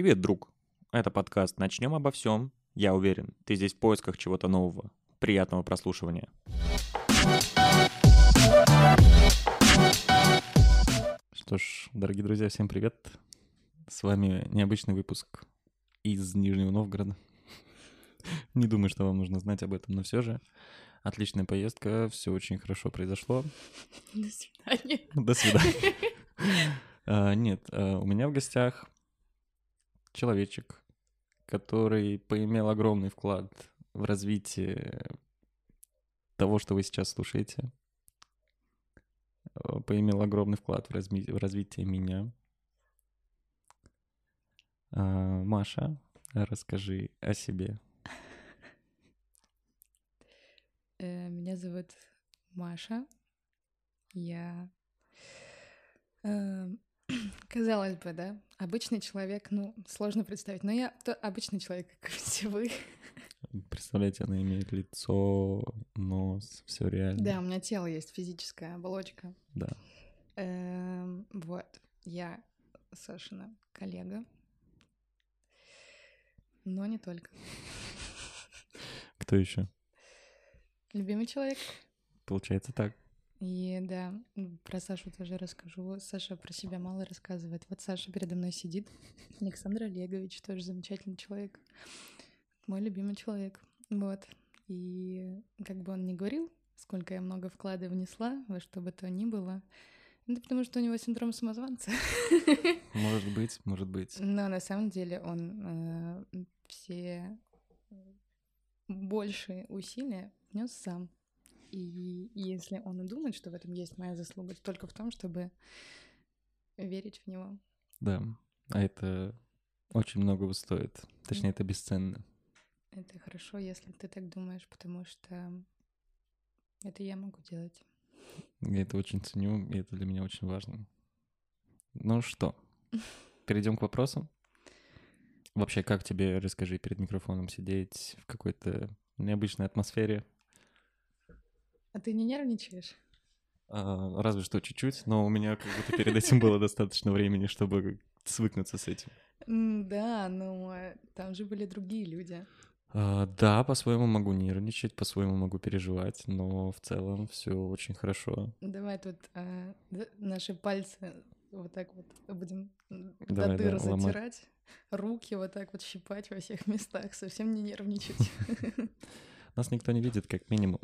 Привет, друг. Это подкаст «Начнем обо всем». Я уверен, ты здесь в поисках чего-то нового. Приятного прослушивания. Что ж, дорогие друзья, всем привет. С вами необычный выпуск из Нижнего Новгорода. Не думаю, что вам нужно знать об этом, но все же. Отличная поездка, все очень хорошо произошло. До свидания. До свидания. А, Нет, а, у меня в гостях человечек, который поимел огромный вклад в развитие того, что вы сейчас слушаете. А, Поимел огромный вклад в, разми- в развитие меня. А, Маша, расскажи о себе. Э, Меня зовут Маша. Я, эм, казалось бы, да, обычный человек, ну, сложно представить, но я то обычный человек, как все вы. Представляете, она имеет лицо, нос, все реально. Да, у меня тело есть, физическая оболочка. Да. Эм, Вот, я Сашина коллега, но не только. Кто еще? Любимый человек. Получается так. И да, про Сашу тоже расскажу. Саша про себя мало рассказывает. Вот Саша передо мной сидит. Александр Олегович тоже замечательный человек. Мой любимый человек. Вот. И как бы он ни говорил, сколько я много вклада внесла во что бы то ни было, это потому что у него синдром самозванца. Может быть, может быть. Но на самом деле он э, все большие усилия внес сам. И если он и думает, что в этом есть моя заслуга, то только в том, чтобы верить в него. Да, а это очень многого стоит. Точнее, это бесценно. Это хорошо, если ты так думаешь, потому что это я могу делать. Я это очень ценю, и это для меня очень важно. Ну что, перейдем к вопросам. Вообще, как тебе, расскажи, перед микрофоном сидеть в какой-то необычной атмосфере? А ты не нервничаешь? А, разве что чуть-чуть, но у меня как будто перед этим было достаточно времени, чтобы свыкнуться с этим. Да, но э, там же были другие люди. А, да, по-своему могу нервничать, по-своему могу переживать, но в целом все очень хорошо. Давай тут д- наши пальцы вот так вот будем Давай, до дыр да, ломать. затирать, руки вот так вот щипать во всех местах, совсем не нервничать. Нас никто не видит, как минимум.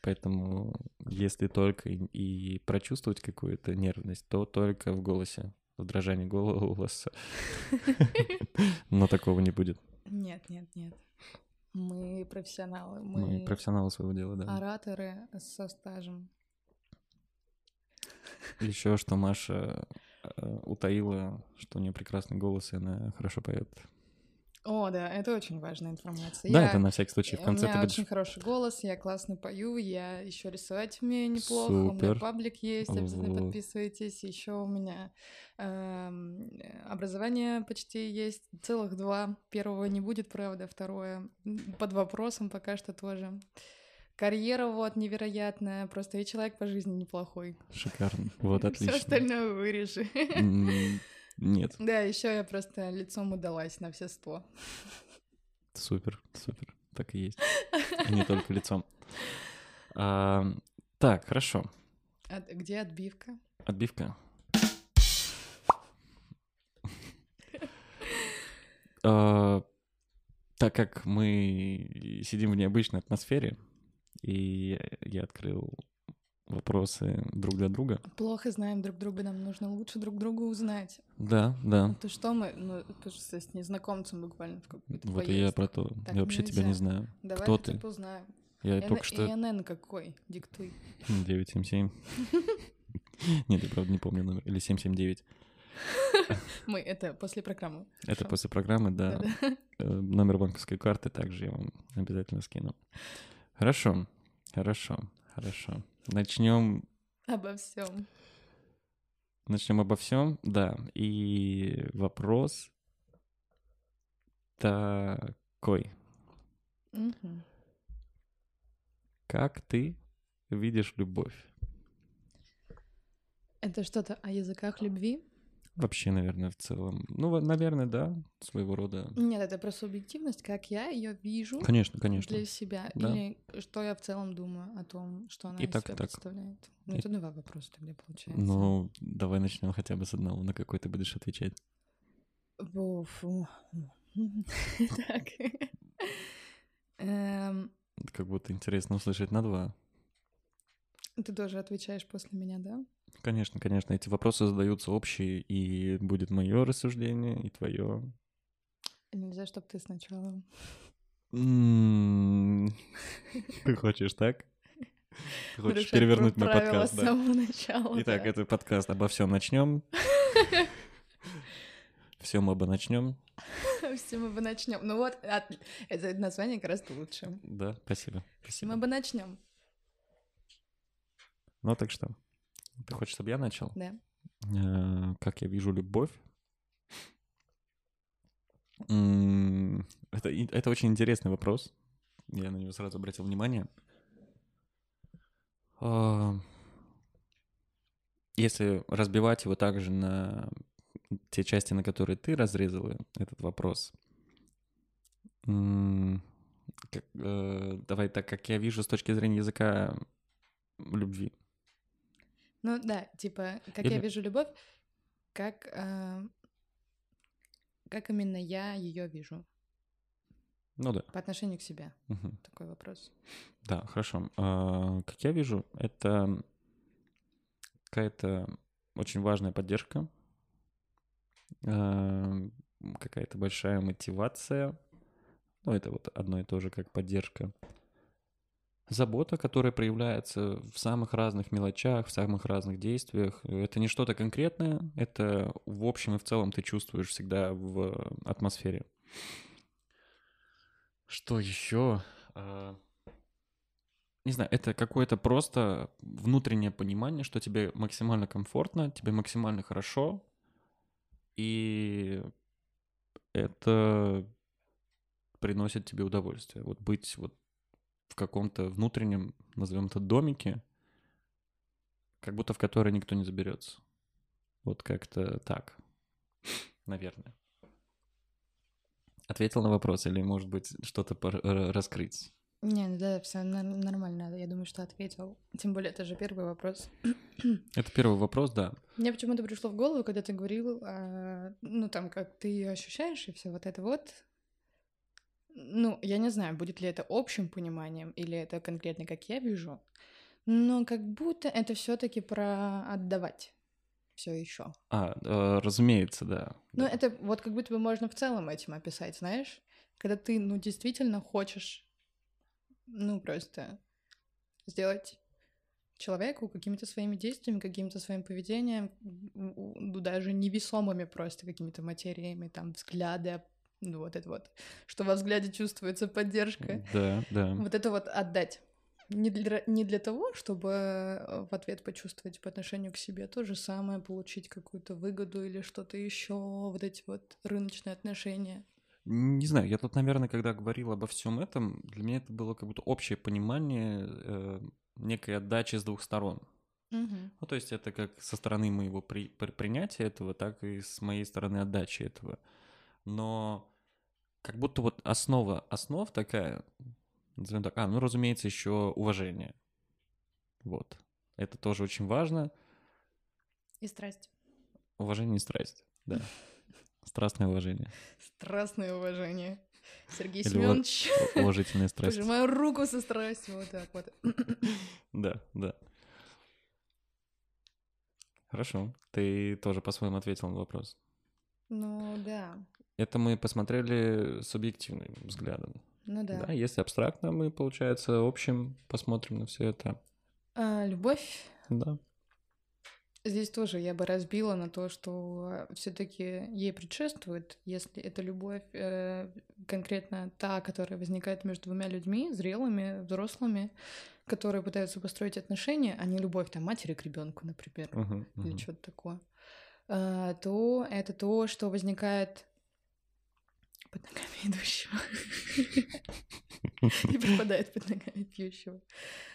Поэтому, если только и, прочувствовать какую-то нервность, то только в голосе, в дрожании голоса. Но такого не будет. Нет, нет, нет. Мы профессионалы, Мы мы профессионалы своего дела, да. ораторы со стажем. Еще что Маша э, утаила, что у нее прекрасный голос, и она хорошо поет. О, да, это очень важная информация. Да, Я- это на всякий случай. В конце у ты меня будешь... очень хороший голос, я классно пою, я еще рисовать умею неплохо, у меня Супер. паблик есть, обязательно Вот. подписывайтесь. Еще у меня эм, образование почти есть, целых два. Первого не будет, правда, второе под вопросом пока что тоже. Карьера вот невероятная, просто и человек по жизни неплохой. Шикарно. Вот, Все отлично. остальное вырежи. Нет, Да, еще я просто лицом удалась на все сто. супер, супер. Так и есть. И не только лицом. А, Так, хорошо. А где отбивка? Отбивка. А, Так как мы сидим в необычной атмосфере, и я открыл вопросы друг для друга. Плохо знаем друг друга, нам нужно лучше друг друга узнать. Да, да. То что мы, ну, просто с незнакомцем буквально в какой-то Вот и я про то. Так Я вообще тебя не нельзя. знаю. Давай Кто ты? бы узнаем. Я Н- только что... ИНН какой? Диктуй. 977. Нет, я правда не помню номер. Или 779. Мы, это после программы. Это после программы, да. Э, Номер банковской карты также я вам обязательно скину. Хорошо, хорошо, хорошо. Начнем, Обо всем. начнем обо всем, да. И вопрос такой: как ты видишь любовь? Это что-то о языках любви? Вообще, наверное, в целом. Ну, наверное, да, своего рода. Нет, это про субъективность, как я ее вижу Конечно, конечно. для себя, Да. или что я в целом думаю о том, что она И из так, себя так. представляет. Ну, И- это два вопроса тогда получается. Ну, давай начнем хотя бы с одного, на какой ты будешь отвечать. Так. Эм, Как будто интересно услышать на два. Ты тоже отвечаешь после меня, да? Конечно, конечно, эти вопросы задаются общие, и будет мое рассуждение, и твое. Нельзя, чтобы ты сначала. М, Ты хочешь так? Ты хочешь перевернуть мой подкаст, с да? самого начала. Итак, это подкаст обо всем начнем. Все мы оба начнем. Все мы бы начнем. Ну вот, от- это название гораздо лучше. Да, спасибо. Все мы бы начнем. Ну так что, ты хочешь, чтобы я начал? Да. Э, Как я вижу любовь? Это, это очень интересный вопрос. Я на него сразу обратил внимание. А, Если разбивать его также на те части, на которые ты разрезала этот вопрос, как- э, давай так, как я вижу с точки зрения языка любви. Ну да, типа, как Или- я вижу любовь, как, а, как именно я ее вижу Ну да. по отношению к себе. мгм. Такой вопрос. Да, хорошо. А, Как я вижу, это какая-то очень важная поддержка, а, какая-то большая мотивация. Ну, это вот одно и то же, как поддержка. Забота, которая проявляется в самых разных мелочах, в самых разных действиях. Это не что-то конкретное, это в общем и в целом ты чувствуешь всегда в атмосфере. Что еще? А, Не знаю, это какое-то просто внутреннее понимание, что тебе максимально комфортно, тебе максимально хорошо, и это приносит тебе удовольствие. Вот быть вот в каком-то внутреннем, назовем это, домике, как будто в который никто не заберется. Вот как-то так, наверное. Ответил на вопрос или, может быть, что-то раскрыть? Не, ну да, все нормально. Я думаю, что ответил. Тем более, это же первый вопрос. Это первый вопрос, да. Мне почему-то пришло в голову, когда ты говорил, а, ну там, как ты ее ощущаешь и все вот это вот. Ну, я не знаю, будет ли это общим пониманием или это конкретно как я вижу, но как будто это все-таки про отдавать все еще. А, э, разумеется, да. Ну, да. это вот как будто бы можно в целом этим описать, знаешь? Когда ты, ну, действительно хочешь, ну, просто сделать человеку какими-то своими действиями, каким-то своим поведением, ну, даже невесомыми просто какими-то материями, там, взгляды, ну, вот это вот, что во взгляде чувствуется поддержка. Да, да. Вот это вот отдать. Не для, не для того, чтобы э, в ответ почувствовать по отношению к себе то же самое, получить какую-то выгоду или что-то еще, вот эти вот рыночные отношения. Не знаю, я тут, наверное, когда говорил обо всем этом, для меня это было как будто общее понимание э, некой отдачи с двух сторон. Мгм. Ну, то есть это как со стороны моего при- при- принятия этого, так и с моей стороны отдачи этого. Но как будто вот основа основ такая, назовем так, а, ну, разумеется, еще уважение. Вот. Это тоже очень важно. И страсть. Уважение и страсть, да. Страстное уважение. Страстное уважение. Сергей Или Семенович, Уважительная страсть. пожимаю руку со страстью, вот так вот. Да, да. Хорошо. Ты тоже по-своему ответил на вопрос. Ну да, Это мы посмотрели субъективным взглядом. ну да. Да, если абстрактно, мы, получается, общим посмотрим на все это. А, любовь Да. Здесь тоже я бы разбила на то, что все-таки ей предшествует, если это любовь э, конкретно та, которая возникает между двумя людьми, зрелыми, взрослыми, которые пытаются построить отношения, а не любовь там матери к ребенку, например, Мгм, или мгм. что-то такое, а, то это то, что возникает под ногами идущего и пропадает под ногами пьющего.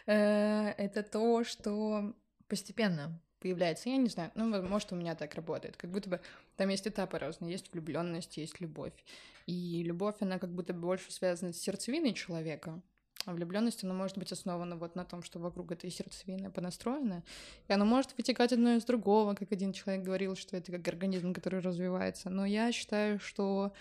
Э, Это то, что постепенно появляется. Я не знаю, ну, может, у меня так работает. Как будто бы там есть этапы разные. Есть влюбленность, есть любовь. И любовь, она как будто больше связана с сердцевиной человека. А влюбленность, она может быть основана вот на том, что вокруг этой сердцевины понастроена. И она может вытекать одно из другого, как один человек говорил, что это как организм, который развивается. Но я считаю, что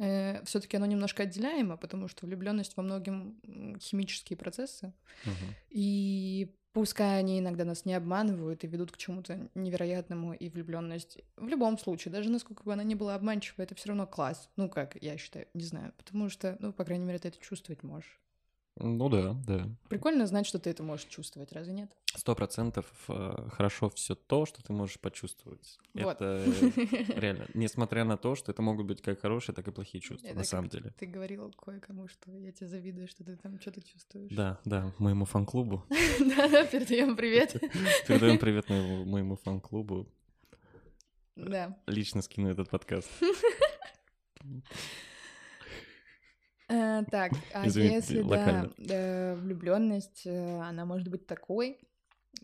э, все-таки оно немножко отделяемо, потому что влюбленность во многим химические процессы. Мгм. И пускай они иногда нас не обманывают и ведут к чему-то невероятному, и влюбленность в любом случае, даже насколько бы она ни была обманчива, это все равно класс. Ну, как я считаю, не знаю. Потому что, ну, по крайней мере, ты это чувствовать можешь. Ну да, да. Прикольно знать, что ты это можешь чувствовать, разве нет? Сто процентов э, хорошо все то, что ты можешь почувствовать. Вот. Это реально, несмотря на то, что это могут быть как хорошие, так и плохие чувства, Это на самом деле. Ты говорил кое-кому, что я тебе завидую, что ты там что-то чувствуешь. Да, да, моему фан-клубу. Да-да, передаем привет. Передаем привет моему, моему фан-клубу. Да. Лично скину этот подкаст. Э, Так, а если, да, влюбленность, она может быть такой,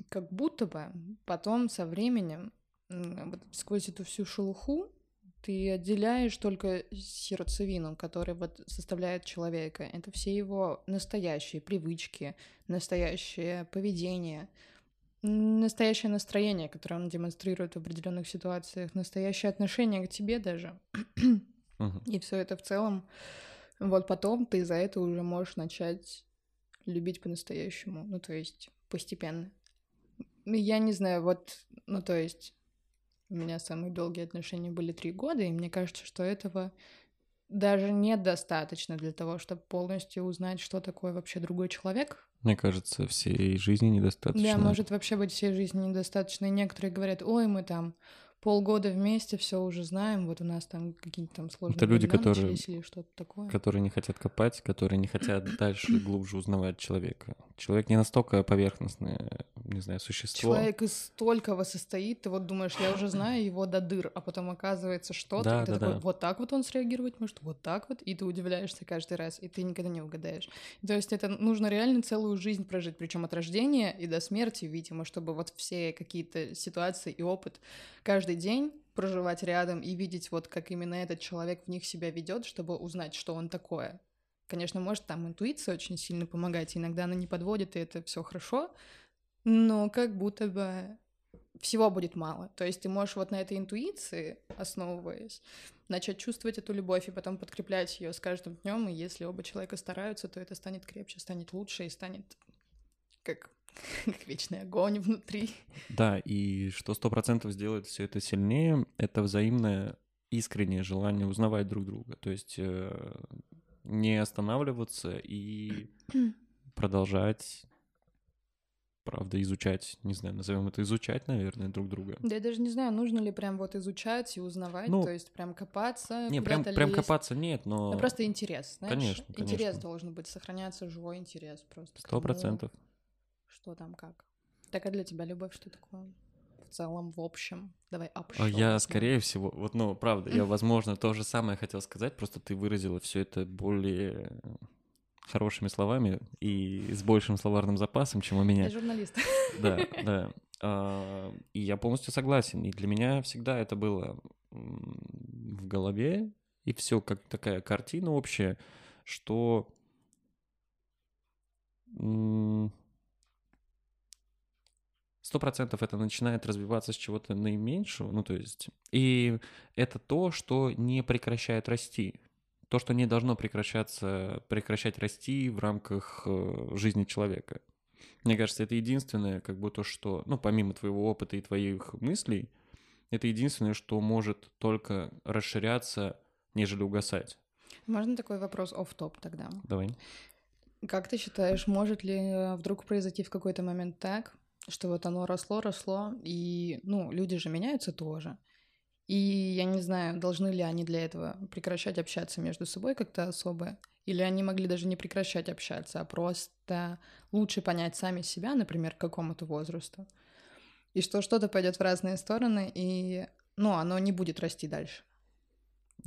как будто бы потом со временем вот сквозь эту всю шелуху ты отделяешь только сердцевину, которая вот составляет человека. Это все его настоящие привычки, настоящее поведение, настоящее настроение, которое он демонстрирует в определенных ситуациях, настоящее отношение к тебе даже. Мгм. И все это в целом, вот потом ты за это уже можешь начать любить по-настоящему. Ну, то есть постепенно. Я не знаю, вот, ну, то есть у меня самые долгие отношения были три года, и мне кажется, что этого даже недостаточно для того, чтобы полностью узнать, что такое вообще другой человек. Мне кажется, всей жизни недостаточно. Да, может вообще быть всей жизни недостаточно. И некоторые говорят, ой, мы там полгода вместе, все уже знаем, вот у нас там какие-то там сложные Это люди, которые- или что-то такое. которые не хотят копать, которые не хотят дальше глубже узнавать человека. Человек не настолько поверхностное, не знаю, существо. Человек из столького состоит, ты вот думаешь, я уже знаю его до дыр, а потом оказывается что-то, Да, и ты да, такой, да. вот так вот он среагировать может, вот так вот, и ты удивляешься каждый раз, и ты никогда не угадаешь. То есть это нужно реально целую жизнь прожить, причем от рождения и до смерти, видимо, чтобы вот все какие-то ситуации и опыт каждый день проживать рядом и видеть вот как именно этот человек в них себя ведет, чтобы узнать, что он такое. Конечно, может там интуиция очень сильно помогать, иногда она не подводит, и это все хорошо, но как будто бы всего будет мало. То есть ты можешь вот на этой интуиции, основываясь, начать чувствовать эту любовь и потом подкреплять ее с каждым днем. И если оба человека стараются, то это станет крепче, станет лучше и станет как, как вечный огонь внутри. Да, и что сто процентов сделает все это сильнее, это взаимное искреннее желание узнавать друг друга. То есть э, не останавливаться и продолжать, правда, изучать, не знаю, назовем это изучать, наверное, друг друга. Да я даже не знаю, нужно ли прям вот изучать и узнавать, Ну, то есть прям копаться, Не, прям, прям лезть. копаться нет, но Ну, просто интерес, знаешь? Конечно, Интерес конечно. должен быть, сохраняться живой интерес просто. сто процентов. Что там, как. Так, а для тебя любовь что такое? В целом, в общем. Давай А общем. Я, скорее всего, вот, ну, правда, я, возможно, то же самое хотел сказать, просто ты выразила все это более хорошими словами и с большим словарным запасом, чем у меня. Я журналист. Да, да. А, И я полностью согласен. И для меня всегда это было в голове, и все как такая картина общая, что сто процентов это начинает развиваться с чего-то наименьшего, ну то есть, и это то, что не прекращает расти, то, что не должно прекращаться, прекращать расти в рамках э, жизни человека. Мне кажется, это единственное, как бы то, что, ну, помимо твоего опыта и твоих мыслей, это единственное, что может только расширяться, нежели угасать. Можно такой вопрос оф топ тогда? Давай. Как ты считаешь, может ли э, вдруг произойти в какой-то момент так, что вот оно росло, росло, и, ну, люди же меняются тоже. И я не знаю, должны ли они для этого прекращать общаться между собой как-то особо, или они могли даже не прекращать общаться, а просто лучше понять сами себя, например, к какому-то возрасту, и что что-то пойдет в разные стороны, и, ну, оно не будет расти дальше.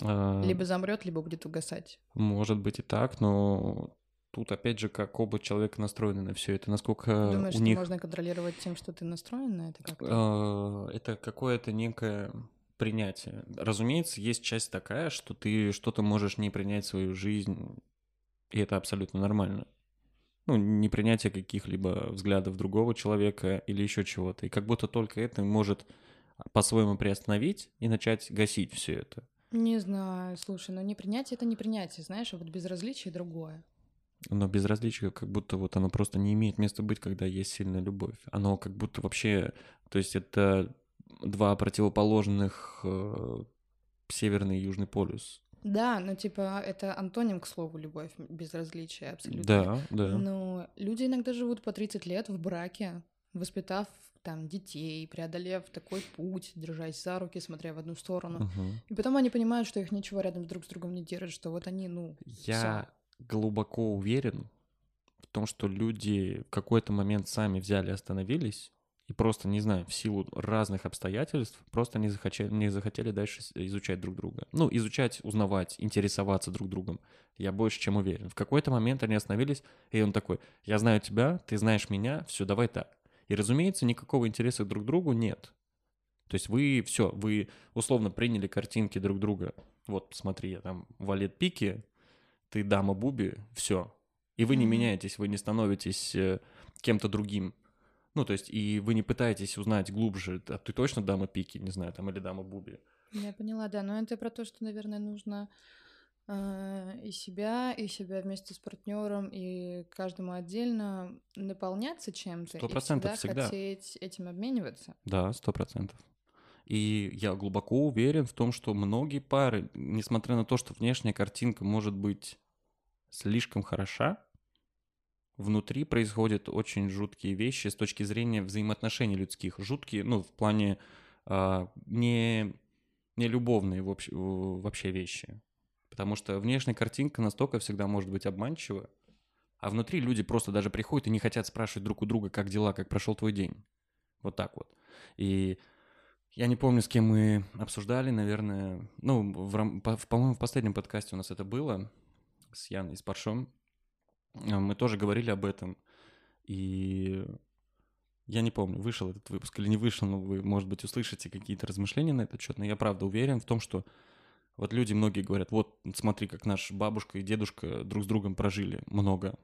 А, Либо замрет, либо будет угасать. Может быть и так, но тут опять же, как оба человека настроены на все это, насколько Думаешь, у что них можно контролировать тем, что ты настроен на это как-то? э, это какое-то некое принятие. Разумеется, есть часть такая, что ты что-то можешь не принять в свою жизнь, и это абсолютно нормально. Ну, не принятие каких-либо взглядов другого человека или еще чего-то. И как будто только это может по-своему приостановить и начать гасить все это. Не знаю, слушай, ну непринятие — это непринятие, знаешь, а вот безразличие — другое. Но безразличие, как будто вот оно просто не имеет места быть, когда есть сильная любовь. Оно как будто вообще, то есть это два противоположных э, северный и южный полюс. Да, ну типа это антоним, к слову, любовь, безразличие абсолютно. Да, да. Но люди иногда живут по 30 лет в браке, воспитав там детей, преодолев такой путь, держась за руки, смотря в одну сторону. Мгм. И потом они понимают, что их ничего рядом друг с другом не держит, что вот они, ну, Я глубоко уверен в том, что люди в какой-то момент сами взяли, остановились и просто, не знаю, в силу разных обстоятельств просто не захотели, не захотели дальше изучать друг друга. Ну, изучать, узнавать, интересоваться друг другом. Я больше чем уверен. В какой-то момент они остановились, и он такой, я знаю тебя, ты знаешь меня, все, давай так. И, разумеется, никакого интереса друг к другу нет. То есть вы все, вы условно приняли картинки друг друга. Вот, смотри, я там валет пики, ты дама Буби, все. И вы не меняетесь, вы не становитесь э, кем-то другим. Ну, то есть, и вы не пытаетесь узнать глубже, а ты точно дама Пики, не знаю, там, или дама Буби. Я поняла, да. Но это про то, что, наверное, нужно э, и себя, и себя вместе с партнером, и каждому отдельно наполняться чем-то. Сто процентов всегда всегда. хотеть этим обмениваться. Да, сто процентов. И я глубоко уверен в том, что многие пары, несмотря на то, что внешняя картинка может быть слишком хороша, внутри происходят очень жуткие вещи с точки зрения взаимоотношений людских. Жуткие, ну, в плане а, не, не любовные вообще, вообще вещи. Потому что внешняя картинка настолько всегда может быть обманчива, а внутри люди просто даже приходят и не хотят спрашивать друг у друга, как дела, как прошел твой день. Вот так вот. И я не помню, с кем мы обсуждали, наверное, ну, в, по- по-моему, в последнем подкасте у нас это было с Яной, с Паршом. А, Мы тоже говорили об этом. И я не помню, вышел этот выпуск или не вышел, но вы, может быть, услышите какие-то размышления на этот счет. Но я правда уверен в том, что вот люди многие говорят, вот смотри, как наш бабушка и дедушка друг с другом прожили много.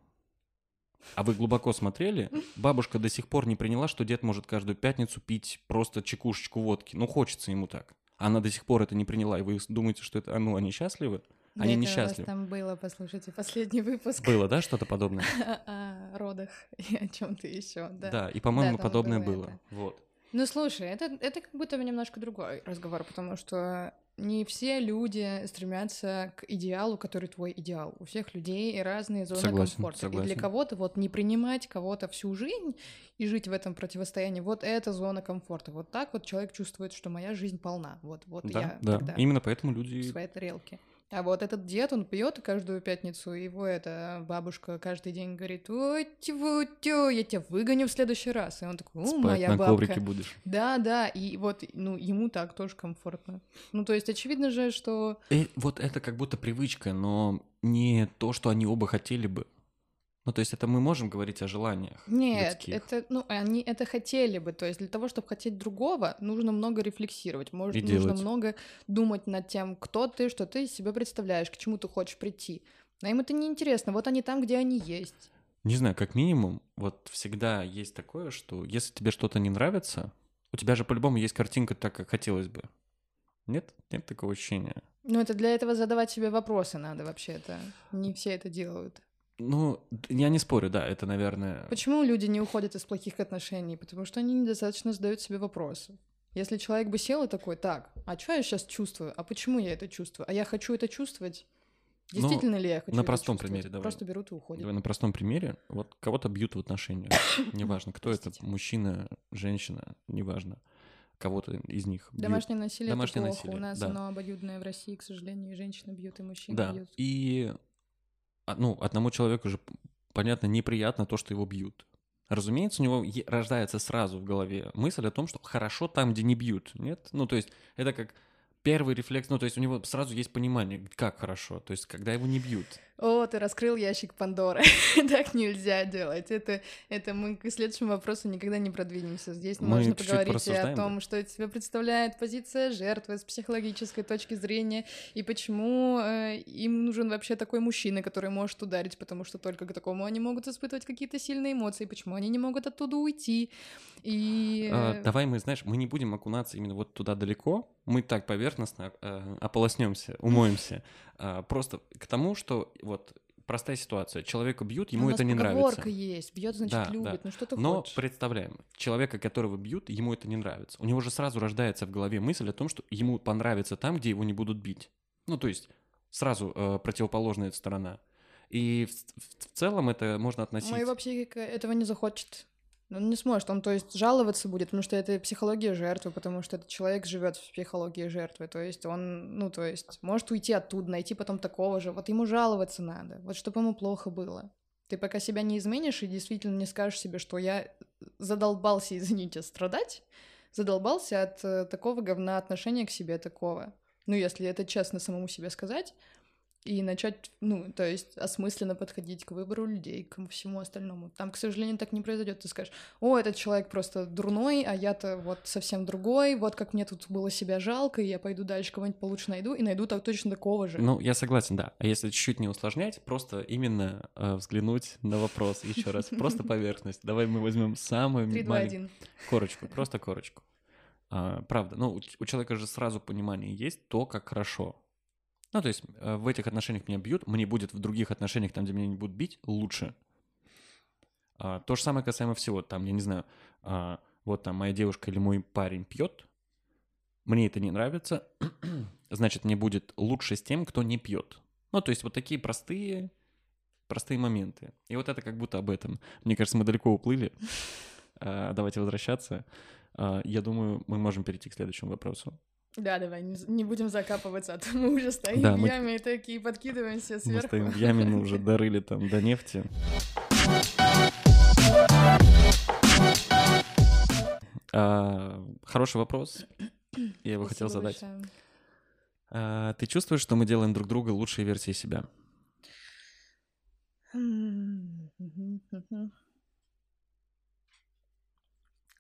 А вы глубоко смотрели? Бабушка до сих пор не приняла, что дед может каждую пятницу пить просто чекушечку водки. Ну, хочется ему так. Она до сих пор это не приняла. И вы думаете, что это, а, ну, они счастливы? Они это несчастливы. У вас там было, послушайте, последний выпуск Было, да, что-то подобное? о родах и о чем-то еще, да. Да, и, по-моему, подобное было. Вот. Ну, слушай, это, это как будто бы немножко другой разговор, потому что не все люди стремятся к идеалу, который твой идеал. У всех людей разные зоны Согласен, комфорта. И для согласен. кого-то вот не принимать кого-то всю жизнь и жить в этом противостоянии, вот это зона комфорта. Вот так вот человек чувствует, что моя жизнь полна. Вот, вот Да, я да. тогда Именно поэтому в люди... своей тарелке. А вот этот дед, он пьет каждую пятницу, и его эта бабушка каждый день говорит, ой, тю, тю, я тебя выгоню в следующий раз. И он такой, о, Спать моя на бабка. коврике будешь. Да, да, и вот, ну, ему так тоже комфортно. Ну, то есть, очевидно же, что... И вот это как будто привычка, но не то, что они оба хотели бы. Ну, то есть это мы можем говорить о желаниях Нет, людских. это, ну, они это хотели бы. То есть, для того, чтобы хотеть другого, нужно много рефлексировать. Может, И нужно делать. много думать над тем, кто ты, что ты из себя представляешь, к чему ты хочешь прийти. А им это не интересно. Вот они там, где они есть. Не знаю, как минимум, вот всегда есть такое, что если тебе что-то не нравится, у тебя же по-любому есть картинка так, как хотелось бы. Нет? Нет такого ощущения? Ну, это для этого задавать себе вопросы надо вообще-то. Не все это делают. Ну, я не спорю, да, это, наверное... Почему люди не уходят из плохих отношений? Потому что они недостаточно задают себе вопросы. Если человек бы сел и такой, так, а что я сейчас чувствую? А почему я это чувствую? А я хочу это чувствовать? Ну, Действительно ли я хочу на простом чувствовать? примере давай. Просто берут и уходят. Давай на простом примере. Вот кого-то бьют в отношениях. Неважно, кто это, мужчина, женщина, неважно. Кого-то из них бьют. Домашнее насилие Домашнее это плохо. насилие, У нас да. оно обоюдное в России, к сожалению, и женщины бьют, и мужчины Да, бьют. и ну, одному человеку же, понятно, неприятно то, что его бьют. Разумеется, у него рождается сразу в голове мысль о том, что хорошо там, где не бьют, нет? Ну, то есть это как первый рефлекс, ну, то есть у него сразу есть понимание, как хорошо, то есть когда его не бьют. О, ты раскрыл ящик Пандоры. так нельзя делать. Это, это мы к следующему вопросу никогда не продвинемся. Здесь Мы можно поговорить о том, что из себя представляет позиция жертвы с психологической точки зрения, и почему э, им нужен вообще такой мужчина, который может ударить, потому что только к такому они могут испытывать какие-то сильные эмоции, почему они не могут оттуда уйти. И... А, э, давай мы, знаешь, мы не будем окунаться именно вот туда далеко. Мы так поверхностно э, ополоснемся, умоемся. А, просто к тому, что вот простая ситуация. Человека бьют, ему у нас это не нравится. поговорка есть. Бьет, значит, Да, любит. да. Ну что ты Но хочешь? представляем, человека, которого бьют, ему это не нравится. У него же сразу рождается в голове мысль о том, что ему понравится там, где его не будут бить. Ну, то есть сразу э, противоположная сторона. И в, в- в целом это можно относить... Моего психика этого не захочет. Он не сможет, он, то есть, жаловаться будет, потому что это психология жертвы, потому что этот человек живет в психологии жертвы, то есть он, ну, то есть, может уйти оттуда, найти потом такого же, вот ему жаловаться надо, вот чтобы ему плохо было. Ты пока себя не изменишь и действительно не скажешь себе, что я задолбался, извините, страдать, задолбался от э, такого говна отношения к себе такого. Ну, если это честно самому себе сказать, и начать, ну, то есть осмысленно подходить к выбору людей, к всему остальному. Там, к сожалению, так не произойдет. Ты скажешь, о, этот человек просто дурной, а я-то вот совсем другой, вот как мне тут было себя жалко, и я пойду дальше кого-нибудь получше найду, и найду так точно такого же. Ну, я согласен, да. А если чуть-чуть не усложнять, просто именно э, взглянуть на вопрос еще раз. Просто поверхность. Давай мы возьмем самую маленькую корочку, просто корочку. А, правда, ну, у человека же сразу понимание есть то, как хорошо. Ну, то есть э, в этих отношениях меня бьют, мне будет в других отношениях, там, где меня не будут бить, лучше. А, то же самое касаемо всего. Там, я не знаю, а, вот там моя девушка или мой парень пьет, мне это не нравится, значит, мне будет лучше с тем, кто не пьет. Ну, то есть вот такие простые, простые моменты. И вот это как будто об этом. Мне кажется, мы далеко уплыли. А, Давайте возвращаться. Я думаю, мы можем перейти к следующему вопросу. Да, давай, не, будем закапываться, а то мы уже стоим Да, в мы- яме и такие подкидываемся Мы сверху. стоим в яме, мы уже дорыли там до нефти. А, Хороший вопрос. Я его хотел Спасибо задать. большое. А, Ты чувствуешь, что мы делаем друг друга лучшей версией себя?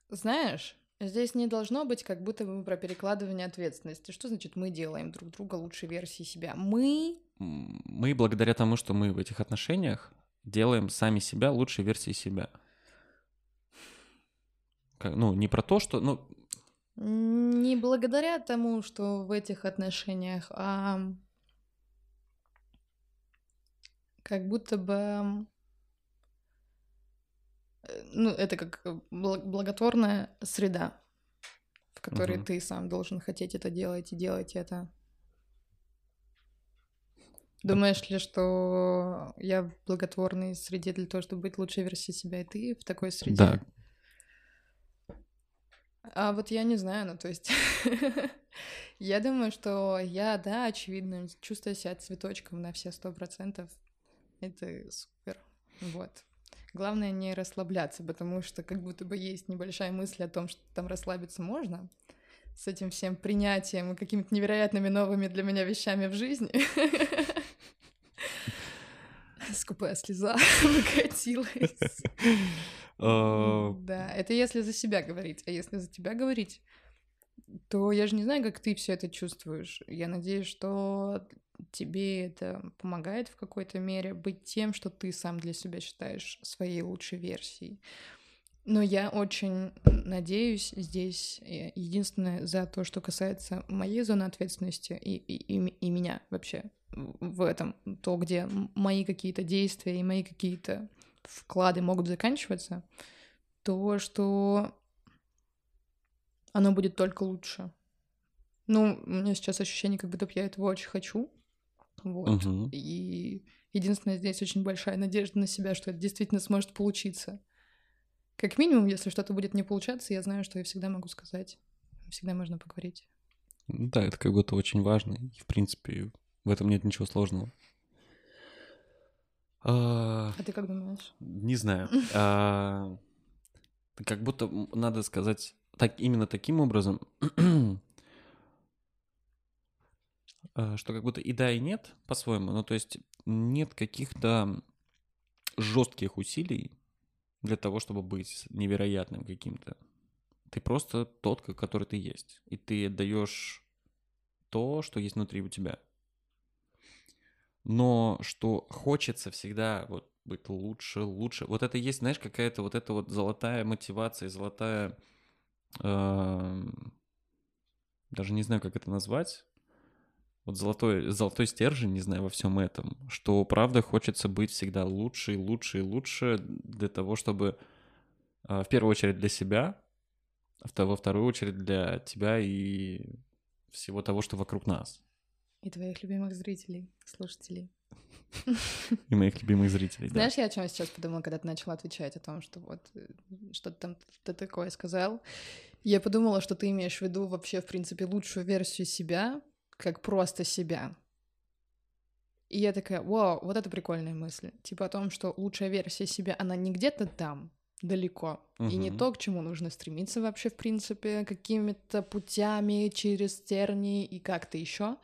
Знаешь, здесь не должно быть как будто бы про перекладывание ответственности. Что значит мы делаем друг друга лучшей версией себя? Мы Мы, благодаря тому, что мы в этих отношениях, делаем сами себя лучшей версией себя. Как- Ну, не про то, что... Ну, не благодаря тому, что в этих отношениях, а как будто бы ну, это как э, бл- благотворная среда, в которой Мгм. ты сам должен хотеть это делать и делать это. Думаешь ли, что я в благотворной среде для того, чтобы быть лучшей версией себя, и ты в такой среде? Да. А вот я не знаю, ну то есть я думаю, что я, да, очевидно, чувствую себя цветочком на все сто процентов. Это супер. Вот. Главное не расслабляться, потому что как будто бы есть небольшая мысль о том, что там расслабиться можно с этим всем принятием и какими-то невероятными новыми для меня вещами в жизни. Скупая слеза выкатилась. Э, Да, это если за себя говорить, а если за тебя говорить, то я же не знаю, как ты все это чувствуешь. Я надеюсь, что тебе это помогает в какой-то мере быть тем, что ты сам для себя считаешь своей лучшей версией. Но я очень надеюсь здесь э, единственное за то, что касается моей зоны ответственности и, и, и и меня вообще в этом, то, где мои какие-то действия и мои какие-то вклады могут заканчиваться, то, что оно будет только лучше. Ну, у меня сейчас ощущение, как будто бы я этого очень хочу. Вот. Мгм. И единственное, здесь очень большая надежда на себя, что это действительно сможет получиться. Как минимум, если что-то будет не получаться, я знаю, что я всегда могу сказать. Всегда можно поговорить. Да, это как будто очень важно. И, в принципе, в этом нет ничего сложного. А, А ты как думаешь? Не знаю. А, Как будто надо сказать так, именно таким образом. э, что как будто и да, и нет по-своему. Ну, то есть нет каких-то жестких усилий для того, чтобы быть невероятным каким-то. Ты просто тот, который ты есть. И ты даешь то, что есть внутри у тебя. Но что хочется всегда вот быть лучше, лучше. Вот это есть, знаешь, какая-то вот эта вот золотая мотивация, золотая... Э, даже не знаю, как это назвать. Вот золотой, золотой стержень, не знаю, во всем этом, что правда хочется быть всегда лучше и лучше и лучше для того, чтобы э, в первую очередь для себя, а во вторую очередь для тебя и всего того, что вокруг нас. И твоих любимых зрителей, слушателей. И моих любимых зрителей, да. Знаешь, я о чем сейчас подумала, когда ты начала отвечать о том, что вот э, что-то там ты такое сказал. Я подумала, что ты имеешь в виду вообще, в принципе, лучшую версию себя, как просто себя. И я такая, вау, вот это прикольная мысль. Типа о том, что лучшая версия себя, она не где-то там, далеко. Угу. И не то, к чему нужно стремиться вообще, в принципе, какими-то путями через тернии и как-то еще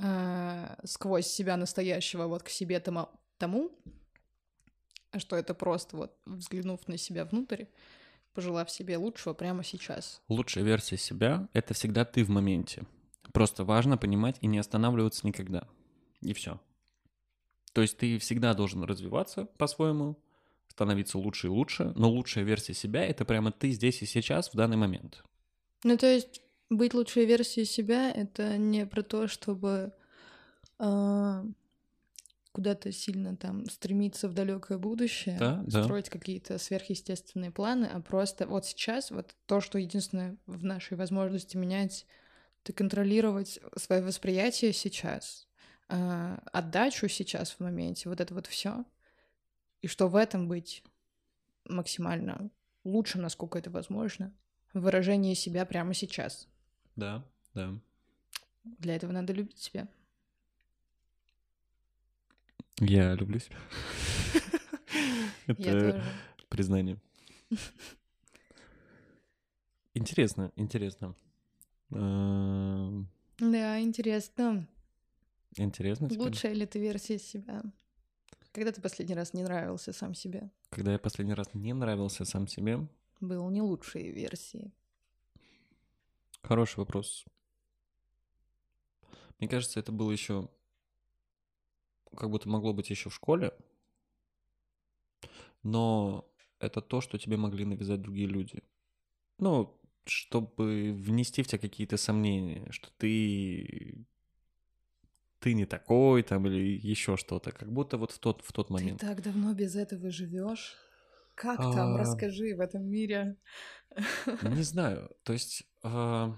э, сквозь себя настоящего вот к себе тому, тому, что это просто вот взглянув на себя внутрь, пожелав себе лучшего прямо сейчас. Лучшая версия себя — это всегда ты в моменте. Просто важно понимать и не останавливаться никогда. И все. То есть ты всегда должен развиваться по-своему, становиться лучше и лучше, но лучшая версия себя — это прямо ты здесь и сейчас в данный момент. Ну, то есть быть лучшей версией себя — это не про то, чтобы э, куда-то сильно там стремиться в далекое будущее, да, строить да. какие-то сверхъестественные планы, а просто вот сейчас вот то, что единственное в нашей возможности менять, это контролировать свое восприятие сейчас, э, отдачу сейчас в моменте, вот это вот все, и что в этом быть максимально лучше, насколько это возможно, выражение себя прямо сейчас. Да, да. Для этого надо любить себя. Я люблю себя. Тоже. признание. Интересно, интересно. Эм. Да, интересно. Интересно тебе? Лучшая ли ты версия себя? Когда ты последний раз не нравился сам себе? Когда я последний раз не нравился сам себе? Был не лучшей версией. Хороший вопрос. Мне кажется, это было еще как будто могло быть еще в школе, но это то, что тебе могли навязать другие люди. Ну, чтобы внести в тебя какие-то сомнения, что ты ты не такой там или еще что-то, как будто вот в тот в тот момент. Ты так давно без этого живешь. Как а... там, расскажи в этом мире. Не знаю, то есть а...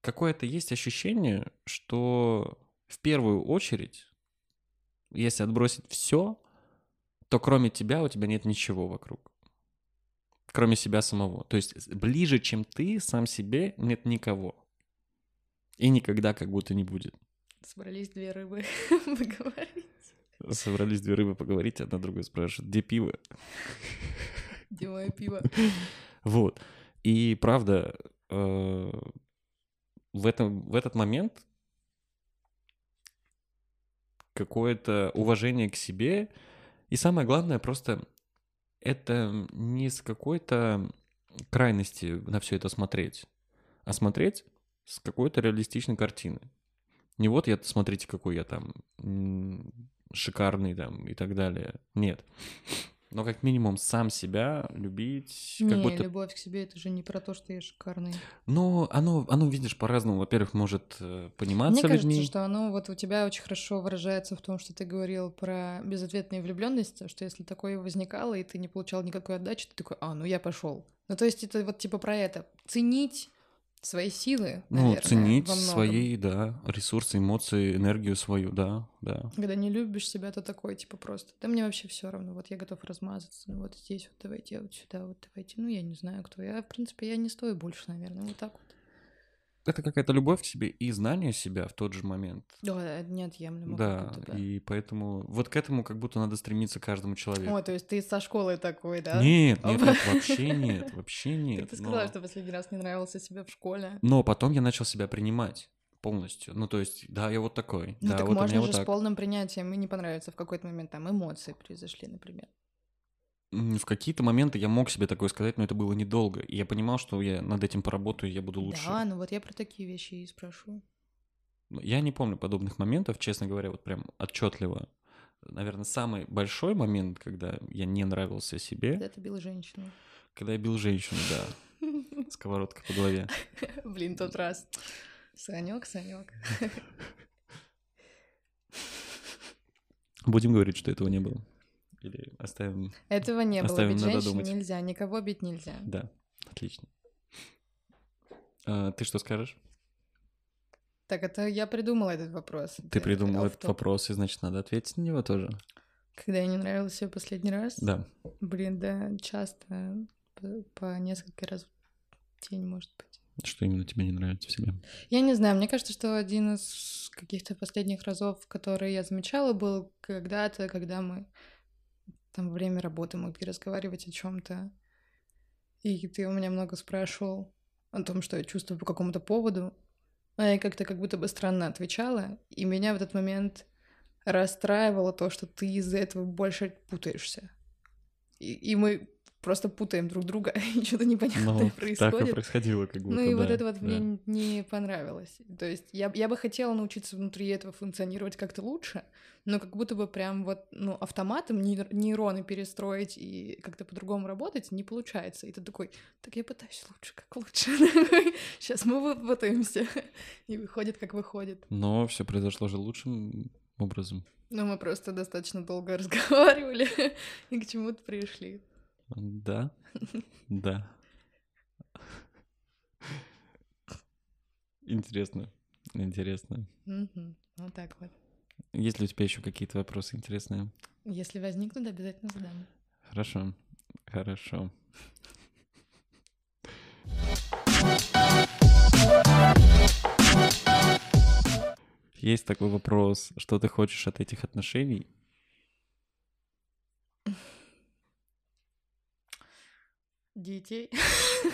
какое-то есть ощущение, что в первую очередь, если отбросить все, то кроме тебя у тебя нет ничего вокруг. Кроме себя самого. То есть ближе, чем ты сам себе, нет никого. И никогда как будто не будет. Собрались две рыбы поговорить. Собрались две рыбы поговорить, одна другую спрашивает, где пиво? Где мое пиво? Вот. И правда, э, в, этом, в этот момент какое-то уважение к себе. И самое главное, просто это не с какой-то крайности на все это смотреть, а смотреть с какой-то реалистичной картины. Не вот я, смотрите, какой я там шикарный там и так далее. Нет. Но как минимум сам себя любить. Не, как будто... любовь к себе это же не про то, что я шикарный. Ну, оно, оно, видишь, по-разному. Во-первых, может э, пониматься Мне людьми. кажется, что оно вот у тебя очень хорошо выражается в том, что ты говорил про безответные влюбленности, что если такое возникало, и ты не получал никакой отдачи, ты такой, а, ну я пошел. Ну, то есть это вот типа про это. Ценить свои силы, наверное, Ну, ценить свои, да, ресурсы, эмоции, энергию свою, да, да. Когда не любишь себя, то такой, типа, просто, да мне вообще все равно, вот я готов размазаться, ну вот здесь вот давайте, вот сюда вот давайте, ну я не знаю, кто я, в принципе, я не стою больше, наверное, вот так вот это какая-то любовь к себе и знание себя в тот же момент. Да, это неотъемлемо. Да, и поэтому вот к этому как будто надо стремиться каждому человеку. О, то есть ты со школы такой, да? Нет, нет, нет вообще нет, вообще нет. Ты сказала, но... что последний раз не нравился себе в школе. Но потом я начал себя принимать. полностью. Ну, то есть, да, я вот такой. Ну да, так вот можно же вот с полным принятием и не понравится в какой-то момент, там эмоции произошли, например. В какие-то моменты я мог себе такое сказать, но это было недолго. И я понимал, что я над этим поработаю, я буду лучше. Да, ну вот я про такие вещи и спрашиваю. Ну, Я не помню подобных моментов, честно говоря, вот прям отчетливо. Наверное, самый большой момент, когда я не нравился себе, Когда ты бил женщину. когда я бил женщину, да, сковородка по голове. Блин, тот раз. Санек, Санек. Будем говорить, что этого не было. Или оставим... Этого не было. Оставим Бить на женщин нельзя, никого бить нельзя. Да, отлично. А, ты что скажешь? Так, это я придумала этот вопрос. Ты Это придумал этот вопрос, и значит, надо ответить на него тоже. Когда я не нравилась себе последний раз? Да. Блин, да, часто. По, по несколько раз в день, может быть. Что именно тебе не нравится в себе? Я не знаю, мне кажется, что один из каких-то последних разов, которые я замечала, был когда-то, когда мы там во время работы могли разговаривать о чем-то, и ты у меня много спрашивал о том, что я чувствую по какому-то поводу, а я как-то как будто бы странно отвечала, и меня в этот момент расстраивало то, что ты из-за этого больше путаешься. И, и мы просто путаем друг друга, и что-то непонятное Ну, так и происходит. происходило, как будто, Ну и вот да, это вот да. мне не понравилось. То есть я, я бы хотела научиться внутри этого функционировать как-то лучше, но как будто бы прям вот, ну, автоматом нейр- нейроны перестроить и как-то по-другому работать не получается. И ты такой, так я пытаюсь лучше, как лучше. Сейчас мы выпутаемся. И выходит, как выходит. Но все произошло же лучшим образом. Но мы просто достаточно долго разговаривали и к чему-то пришли. Да, да. Интересно, интересно. Вот так вот. Есть ли у тебя еще какие-то вопросы интересные? Если возникнут, обязательно задам. Хорошо, хорошо. Есть такой вопрос, что ты хочешь от этих отношений? Детей.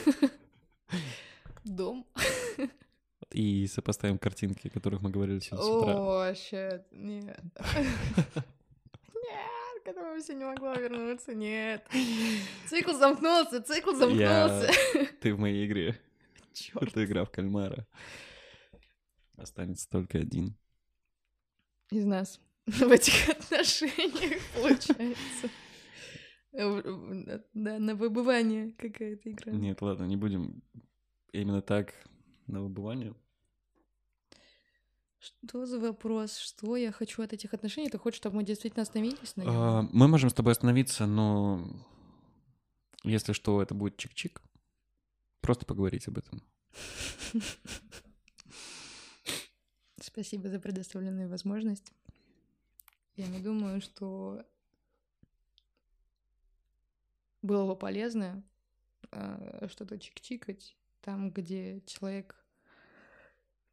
Дом. И сопоставим картинки, о которых мы говорили сегодня с утра. О, щет, нет. Нет, к этому все не могла вернуться, нет. Цикл замкнулся, цикл замкнулся. Ты в моей игре. Чёрт. Это игра в кальмара. Останется только один. Из нас в этих отношениях получается. Э, Да, на выбывание какая-то игра. Нет, ладно, не будем именно так на выбывание. Что за вопрос? Что я хочу от этих отношений? Ты хочешь, чтобы мы действительно остановились на нём? А, Мы можем с тобой остановиться, но если что, это будет чик-чик. Просто поговорить об этом. Спасибо за предоставленную возможность. Я не думаю, что было бы полезно а, что-то чик-чикать там, где человек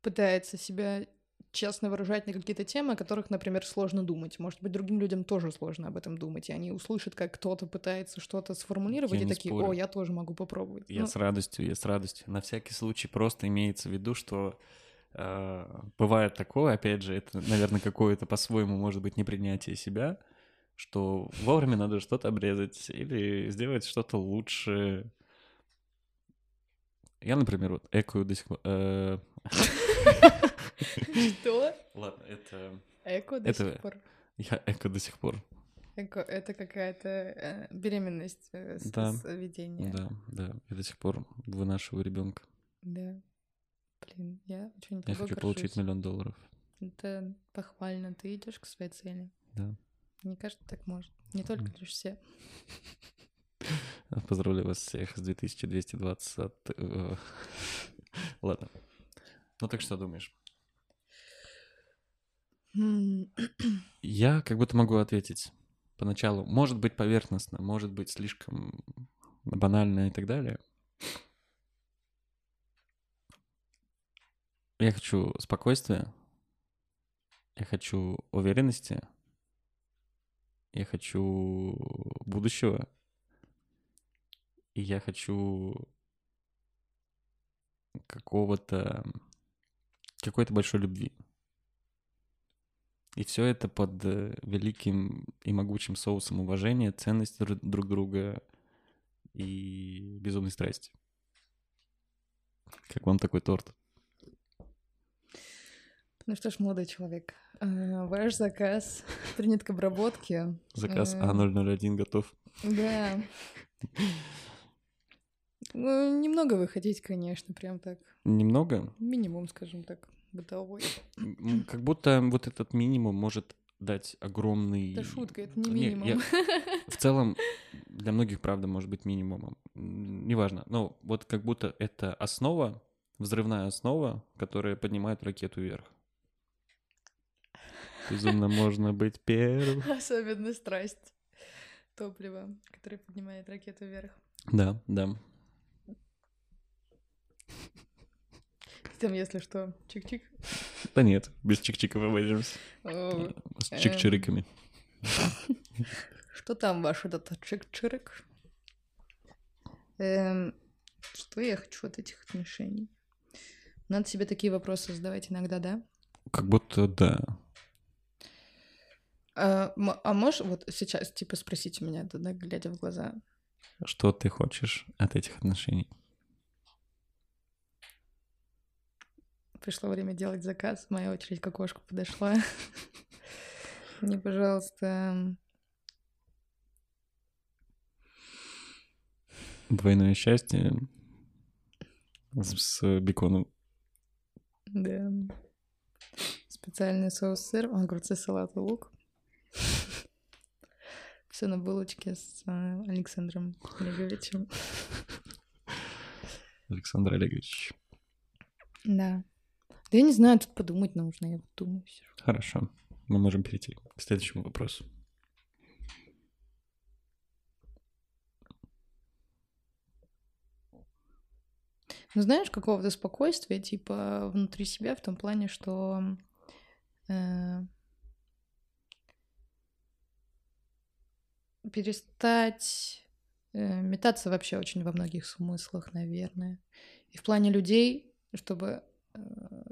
пытается себя честно выражать на какие-то темы, о которых, например, сложно думать. Может быть, другим людям тоже сложно об этом думать, и они услышат, как кто-то пытается что-то сформулировать, Я и такие, спорю. о, я тоже могу попробовать. Я Ну, с радостью, я с радостью. На всякий случай просто имеется в виду, что э, бывает такое, опять же, это, наверное, какое-то по-своему, может быть, непринятие себя, что вовремя надо что-то обрезать или сделать что-то лучше. Я, например, вот экую до сих пор... э, Что? Ладно, это... Эко до сих пор. Я эко до сих пор. Эко- Это какая-то э, беременность э, с, Да. с ведения. Да, да. Я до сих пор вынашиваю ребенка. Да. Блин, я очень Я хочу получить миллион долларов. Это похвально. Ты идешь к своей цели. Да. Не каждый так может. Не только лишь все. Поздравляю вас всех с 2220. э, Ладно. Ну так что думаешь? Я как будто могу ответить поначалу. Может быть поверхностно, может быть слишком банально и так далее. Я хочу спокойствия. Я хочу уверенности. Я хочу будущего. И я хочу какого-то какой-то большой любви. И все это под э, великим и могучим соусом уважения, ценности друг друга и безумной страсти. Как вам такой торт? Ну что ж, молодой человек, ваш заказ принят к обработке. Заказ Э, А001 готов. Да. Ну, немного вы хотите, конечно, прям так. Немного? Минимум, скажем так, бытовой. Как будто вот этот минимум может дать огромный... Это шутка, это не Не, я- минимум. В целом, для многих, правда, может быть минимумом. Неважно. Но вот как будто это основа, взрывная основа, которая поднимает ракету вверх. Безумно можно быть первым. Особенно страсть. Топливо, которое поднимает ракету вверх. Да, да. Там, если что, чик-чик. Да нет, без чик-чиков обойдемся. С Эм. чик-чириками. Что там ваш этот чик-чирик? Эм, Что я хочу от этих отношений? Надо себе такие вопросы задавать иногда, да? Как будто да. А, а можешь вот сейчас, типа, спросить у меня, туда, глядя в глаза? Что ты хочешь от этих отношений? Пришло время делать заказ. Моя очередь к окошку подошла. Мне, пожалуйста, Двойное счастье с, с беконом. да, специальный соус сыр, огурцы, салат и лук. Все на булочке с а, Александром Олеговичем. Александр Олегович. Да. Да я не знаю, тут подумать нужно, я думаю. сижу. Хорошо. Мы можем перейти к следующему вопросу. Ну, знаешь, какого-то спокойствия, типа, внутри себя, в том плане, что э, перестать э, метаться вообще очень во многих смыслах, наверное. И в плане людей, чтобы э,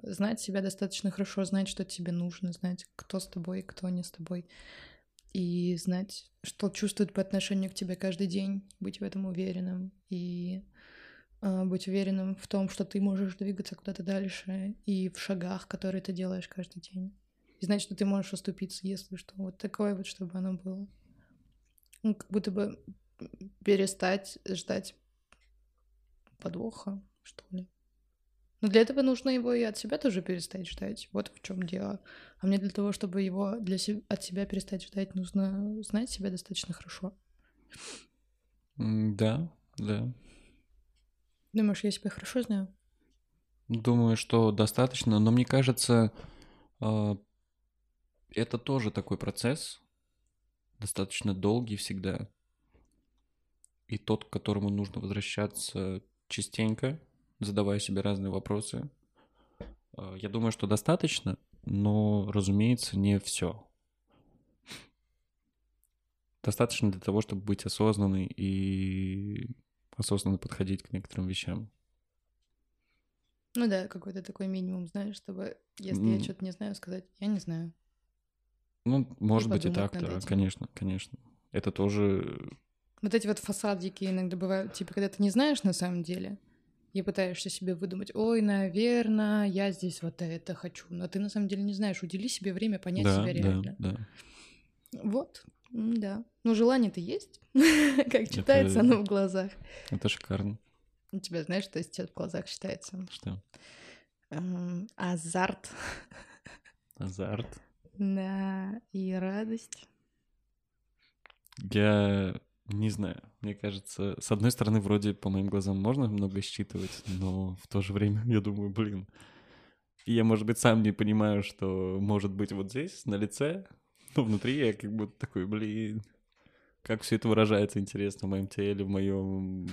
знать себя достаточно хорошо, знать, что тебе нужно, знать, кто с тобой, кто не с тобой, и знать, что чувствует по отношению к тебе каждый день, быть в этом уверенным и а, быть уверенным в том, что ты можешь двигаться куда-то дальше и в шагах, которые ты делаешь каждый день. И знать, что ты можешь оступиться, если что. Вот такое вот, чтобы оно было. Ну, как будто бы перестать ждать подвоха, что ли. Но для этого нужно его и от себя тоже перестать ждать. Вот в чем дело. А мне для того, чтобы его для се- от себя перестать ждать, нужно знать себя достаточно хорошо. Да, да. Думаешь, я себя хорошо знаю? Думаю, что достаточно, но мне кажется, а, это тоже такой процесс, достаточно долгий всегда, и тот, к которому нужно возвращаться частенько, задавая себе разные вопросы. А, Я думаю, что достаточно, но, разумеется, не все. Достаточно для того, чтобы быть осознанной и осознанно подходить к некоторым вещам. Ну да, какой-то такой минимум, знаешь, чтобы, если я М. что-то не знаю, сказать, я не знаю. Ну, может быть и так, да, этим. конечно, конечно. Это тоже Вот эти вот фасадики иногда бывают, типа, когда ты не знаешь на самом деле, и пытаешься себе выдумать, ой, наверное, я здесь вот это хочу, но ты на самом деле не знаешь, удели себе время понять да, себя да, реально. да. Вот, м, да. Ну, желание-то есть, как читается Это- оно в глазах. Это шикарно. У тебя, знаешь, что сейчас в глазах читается? Что? Эм, Азарт, Азарт. Да, и радость. Я не знаю. Мне кажется, с одной стороны, вроде по моим глазам можно много считывать, но в то же время я думаю, блин. Я, может быть, сам не понимаю, что может быть вот здесь, на лице, но внутри я как будто такой, блин, как все это выражается интересно в моем теле, в моем...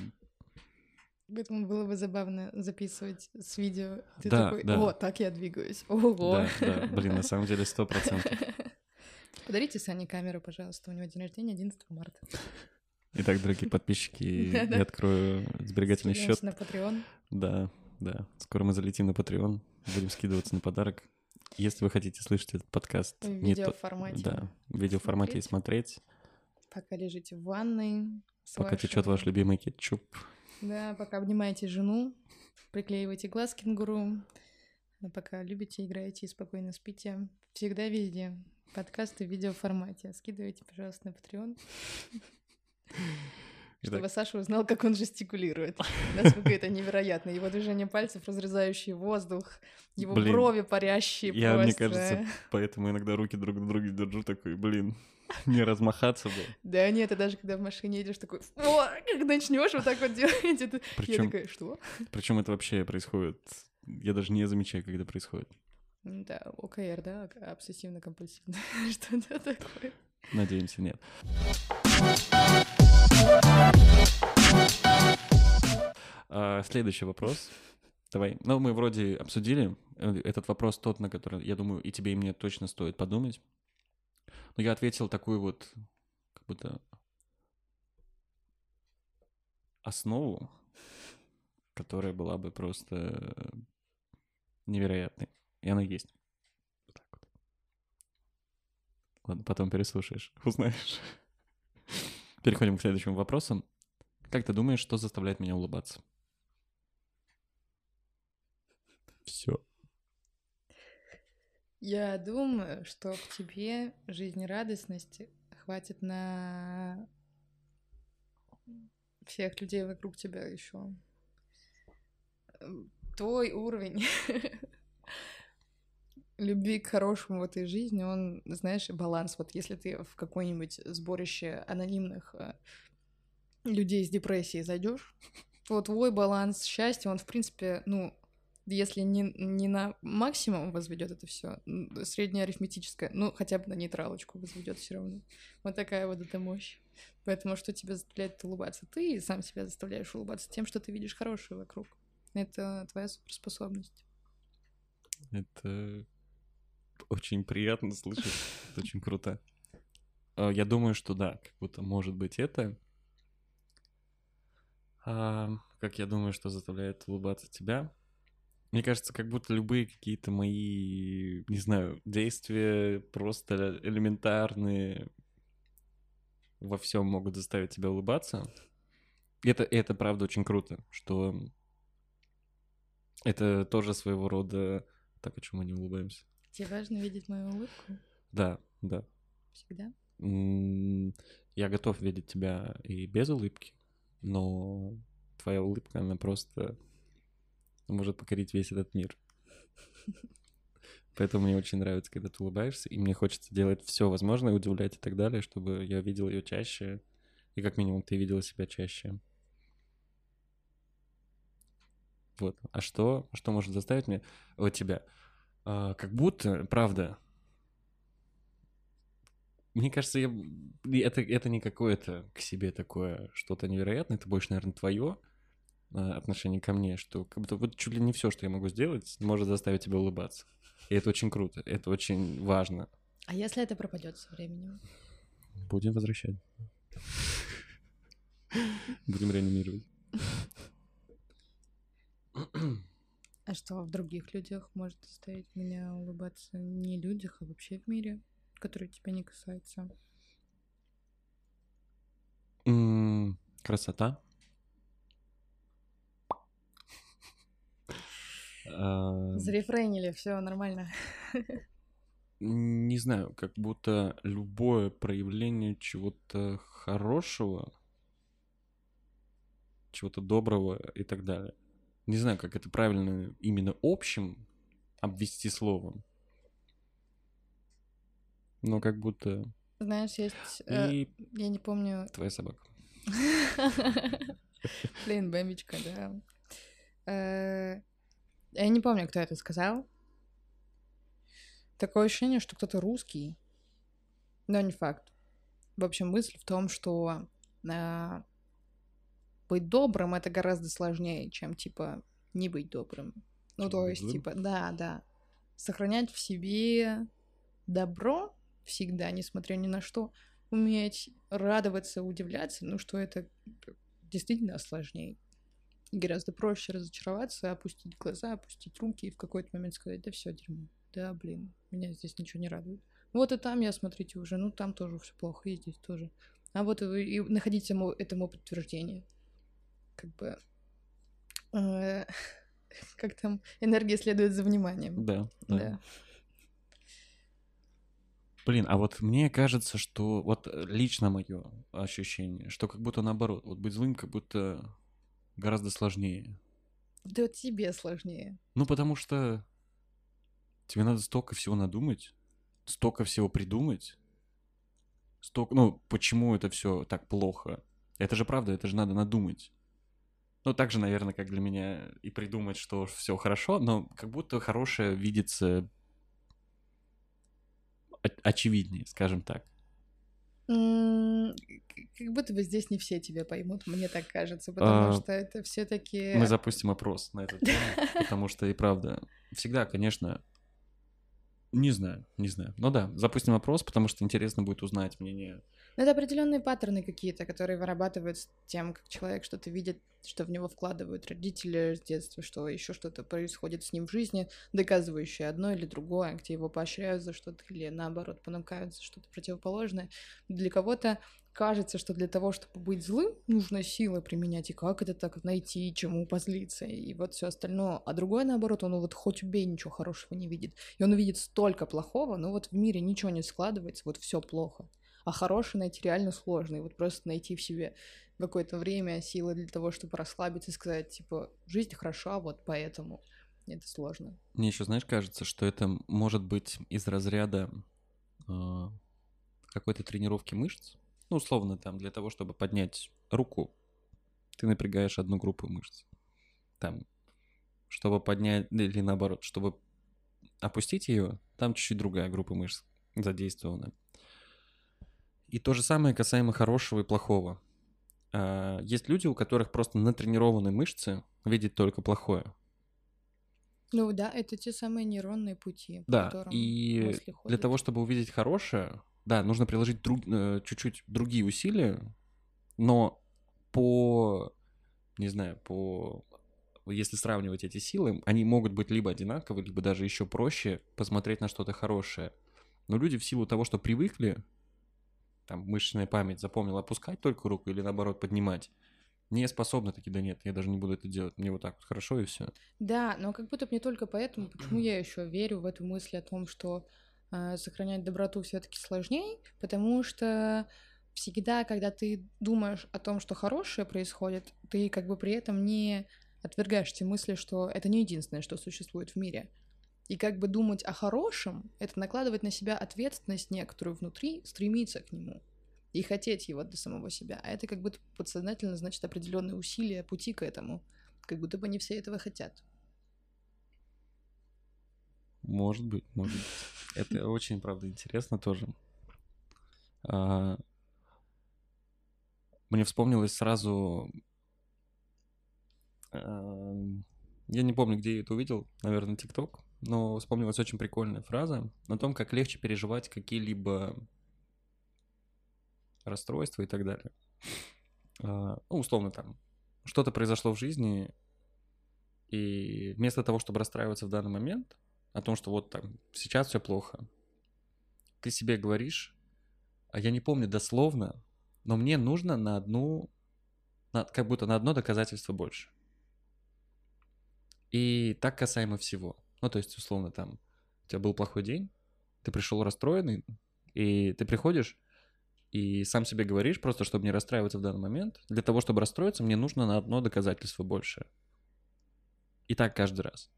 Поэтому было бы забавно записывать с видео. Ты Да, такой, да. о, так я двигаюсь. Ого. Да, да, блин, на самом деле сто процентов. Подарите Сане камеру, пожалуйста. У него день рождения 11 марта. Итак, дорогие подписчики, я открою сберегательный счет. на Patreon. Да, Да, скоро мы залетим на Patreon, будем скидываться на подарок. Если вы хотите слышать этот подкаст В видеоформате. да, в видеоформате и смотреть, Пока лежите в ванной. пока течет ваш любимый кетчуп. Да, пока обнимаете жену, приклеиваете глаз кенгуру, а пока любите, играете и спокойно спите. Всегда везде. Подкасты в видеоформате. Скидывайте, пожалуйста, на Patreon, Итак, чтобы Саша узнал, как он жестикулирует. Насколько это невероятно. Его движение пальцев, разрезающие воздух, его Блин, брови парящие я, мне просто. кажется, поэтому иногда руки друг на друге держу, такой, блин, не размахаться бы. Да нет, это даже когда в машине едешь, такой, о, как начнешь вот так вот делать, это... Я Причем, такая, что? причем это вообще происходит, я даже не замечаю, когда происходит. Да, ОКР, да, обсессивно-компульсивно, что-то такое. Надеемся, нет. А, Следующий вопрос. Давай. Ну, мы вроде обсудили. Э, Этот вопрос тот, на который, я думаю, и тебе, и мне точно стоит подумать. Но я ответил такую вот, как будто основу, которая была бы просто невероятной. И она есть. Вот вот. Ладно, потом переслушаешь, узнаешь. Переходим к следующему вопросу. Как ты думаешь, что заставляет меня улыбаться? Все. Я думаю, что в тебе жизнерадостности хватит на всех людей вокруг тебя еще. Твой уровень любви к хорошему в этой жизни, он, знаешь, баланс. Вот если ты в какое-нибудь сборище анонимных э, людей с депрессией зайдешь, то твой баланс счастья, он, в принципе, ну, если не, не на максимум возведет это все, среднее арифметическое, ну, хотя бы на нейтралочку возведет все равно. Вот такая вот эта мощь. Поэтому что тебя заставляет улыбаться? Ты сам себя заставляешь улыбаться тем, что ты видишь хорошее вокруг. Это твоя суперспособность. Это очень приятно слышать. Это очень круто. А, Я думаю, что да, как будто может быть это. А, как я думаю, что заставляет улыбаться тебя? Мне кажется, как будто любые какие-то мои, не знаю, действия просто элементарные во всем могут заставить тебя улыбаться. Это, это правда очень круто, что это тоже своего рода... Так, а почему мы не улыбаемся? Тебе важно видеть мою улыбку Да, да. всегда. Я готов видеть тебя и без улыбки, но твоя улыбка, она просто может покорить весь этот мир. Поэтому мне очень нравится, когда ты улыбаешься, и мне хочется делать все возможное, удивлять и так далее, чтобы я видел ее чаще, и как минимум ты видела себя чаще. Вот. А что, что может заставить меня, вот тебя? А, как будто, правда, мне кажется, я... это, это не какое-то к себе такое что-то невероятное, это больше, наверное, твое отношение ко мне, что как будто вот чуть ли не все, что я могу сделать, может заставить тебя улыбаться. И это очень круто, это очень важно. А если это пропадет со временем? Будем возвращать. Будем реанимировать. А что в других людях может заставить меня улыбаться? Не людях, а вообще в мире, который тебя не касается. М, Красота. А, Зарефрейнили, все нормально. Не знаю, как будто любое проявление чего-то хорошего, чего-то доброго и так далее. Не знаю, как это правильно именно общим обвести словом. Но как будто Знаешь, есть... э, и я не помню... твоя собака. Блин, бэмбичка, да. Э, Я не помню, кто это сказал. Такое ощущение, что кто-то русский. Но не факт. В общем, мысль в том, что а, быть добрым это гораздо сложнее, чем типа не быть добрым. Ну, Чем то есть, злым? типа, да, да. Сохранять в себе добро всегда, несмотря ни на что, уметь радоваться, удивляться, ну, что это действительно сложнее. гораздо проще разочароваться, опустить глаза, опустить руки и в какой-то момент сказать, да все дерьмо, да, блин, меня здесь ничего не радует. Вот и там я, смотрите, уже, ну там тоже все плохо, и здесь тоже. А вот и, и находить ему, этому подтверждение. Как бы... Э, как там энергия следует за вниманием. Да, да. Да. Блин, а вот мне кажется, что вот э, лично мое ощущение, что как будто наоборот, вот быть злым как будто гораздо сложнее. Да тебе сложнее. Ну, потому что тебе надо столько всего надумать, столько всего придумать, столько, ну, почему это все так плохо? Это же правда, это же надо надумать. Ну, так же, наверное, как для меня и придумать, что все хорошо, но как будто хорошее видится очевиднее, скажем так. Как будто бы здесь не все тебя поймут, мне так кажется, потому А, что это все-таки... Мы запустим опрос на тему, потому что и правда, всегда, конечно, не знаю, не знаю. Ну да, запустим опрос, потому что интересно будет узнать мнение. Ну, это определенные паттерны какие-то, которые вырабатывают с тем, как человек что-то видит, что в него вкладывают родители с детства, что еще что-то происходит с ним в жизни, доказывающее одно или другое, где его поощряют за что-то или наоборот понукают за что-то противоположное. Для кого-то кажется, что для того, чтобы быть злым, нужно силы применять, и как это так найти, чему позлиться, и вот все остальное. А другое, наоборот, он вот хоть убей, ничего хорошего не видит. И он увидит столько плохого, но вот в мире ничего не складывается, вот все плохо. А хорошее найти реально сложно. И вот просто найти в себе какое-то время силы для того, чтобы расслабиться и сказать, типа, жизнь хороша, вот поэтому это сложно. Мне еще, знаешь, кажется, что это может быть из разряда э, какой-то тренировки мышц. Ну, условно, там, для того, чтобы поднять руку, ты напрягаешь одну группу мышц. Там, чтобы поднять, или наоборот, чтобы опустить ее, там чуть-чуть другая группа мышц задействована. И то же самое касаемо хорошего и плохого. А, Есть люди, у которых просто натренированы мышцы видеть только плохое. Ну да, это те самые нейронные пути, по Да, которым и для того, чтобы увидеть хорошее, да, нужно приложить друг- э, чуть-чуть другие усилия, но по, не знаю, по, если сравнивать эти силы, они могут быть либо одинаковы, либо даже еще проще посмотреть на что-то хорошее. Но люди в силу того, что привыкли, там мышечная память запомнила опускать только руку или наоборот поднимать, не способны такие, да нет, я даже не буду это делать, мне вот так вот хорошо и все. Да, но как будто бы не только поэтому, почему я еще верю в эту мысль о том, что сохранять доброту все-таки сложнее, потому что всегда, когда ты думаешь о том, что хорошее происходит, ты как бы при этом не отвергаешь те мысли, что это не единственное, что существует в мире. И как бы думать о хорошем, это накладывать на себя ответственность некоторую внутри, стремиться к нему и хотеть его для самого себя. А это как будто подсознательно значит определенные усилия, пути к этому. Как будто бы не все этого хотят. Может быть, может быть. Это очень, правда, интересно тоже. А, Мне вспомнилось сразу... а, Я не помню, где я это увидел, наверное, ТикТок, но вспомнилась очень прикольная фраза о том, как легче переживать какие-либо расстройства и так далее. А, Ну, условно, там, что-то произошло в жизни, и вместо того, чтобы расстраиваться в данный момент, о том, что вот там сейчас все плохо, ты себе говоришь, а я не помню дословно, но мне нужно на одну, на- как будто на одно доказательство больше. И так касаемо всего. Ну, то есть, условно, там, у тебя был плохой день, ты пришел расстроенный, и ты приходишь и сам себе говоришь, просто чтобы не расстраиваться в данный момент, для того, чтобы расстроиться, мне нужно на одно доказательство больше. И так каждый раз.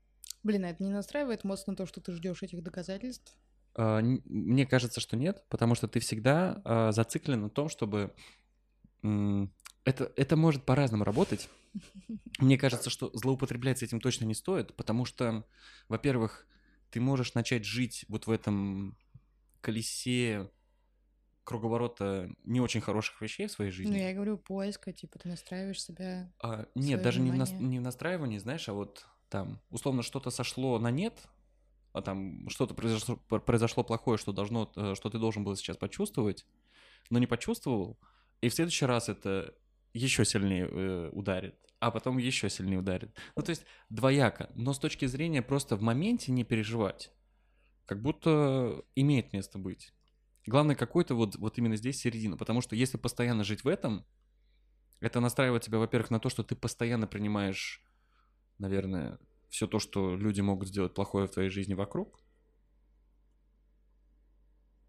Блин, а это не настраивает мозг на то, что ты ждешь этих доказательств? А, Мне кажется, что нет, потому что ты всегда а, зациклен на том, чтобы... Это, это может по-разному работать. Мне кажется, что злоупотреблять этим точно не стоит, потому что, во-первых, ты можешь начать жить вот в этом колесе круговорота не очень хороших вещей в своей жизни. Ну, я говорю поиска, типа, ты настраиваешь себя... А, нет, даже не в, нас- не в настраивании, знаешь, а вот там, условно, что-то сошло на нет, а там что-то произошло, произошло плохое, что должно, э, что ты должен был сейчас почувствовать, но не почувствовал, и в следующий раз это еще сильнее э, ударит. а потом еще сильнее ударит. Ну, то есть двояко, но с точки зрения просто в моменте не переживать, как будто имеет место быть. Главное, какой-то вот, вот именно здесь середина, потому что если постоянно жить в этом, это настраивает тебя, во-первых, на то, что ты постоянно принимаешь, наверное, все то, что люди могут сделать плохое в твоей жизни вокруг.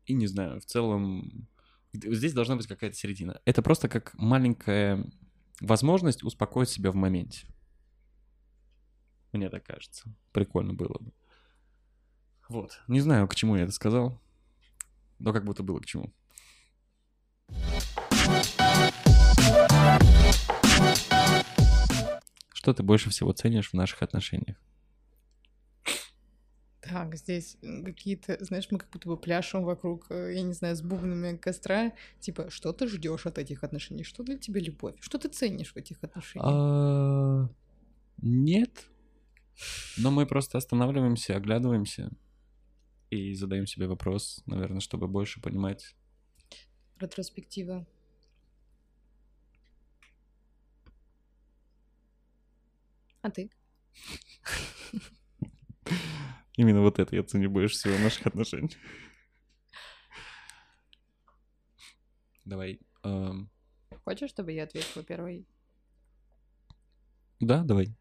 И не знаю, в целом здесь должна быть какая-то середина. Это просто как маленькая возможность успокоить себя в моменте. Мне так кажется. Прикольно было бы. Вот. Не знаю, к чему я это сказал, но как будто было к чему. Что ты больше всего ценишь в наших отношениях? Так, здесь какие-то, знаешь, мы как будто бы пляшем вокруг, э, я не знаю, с бубнами костра. Типа, что ты ждешь от этих отношений? Что для тебя любовь? Что ты ценишь в этих отношениях? А, нет. Но мы просто останавливаемся, оглядываемся и задаем себе вопрос, наверное, чтобы больше понимать. Ретроспектива. А ты? Именно вот это я ценю больше всего в наших отношениях. Давай. эм, Хочешь, чтобы я ответила первой? Да, давай.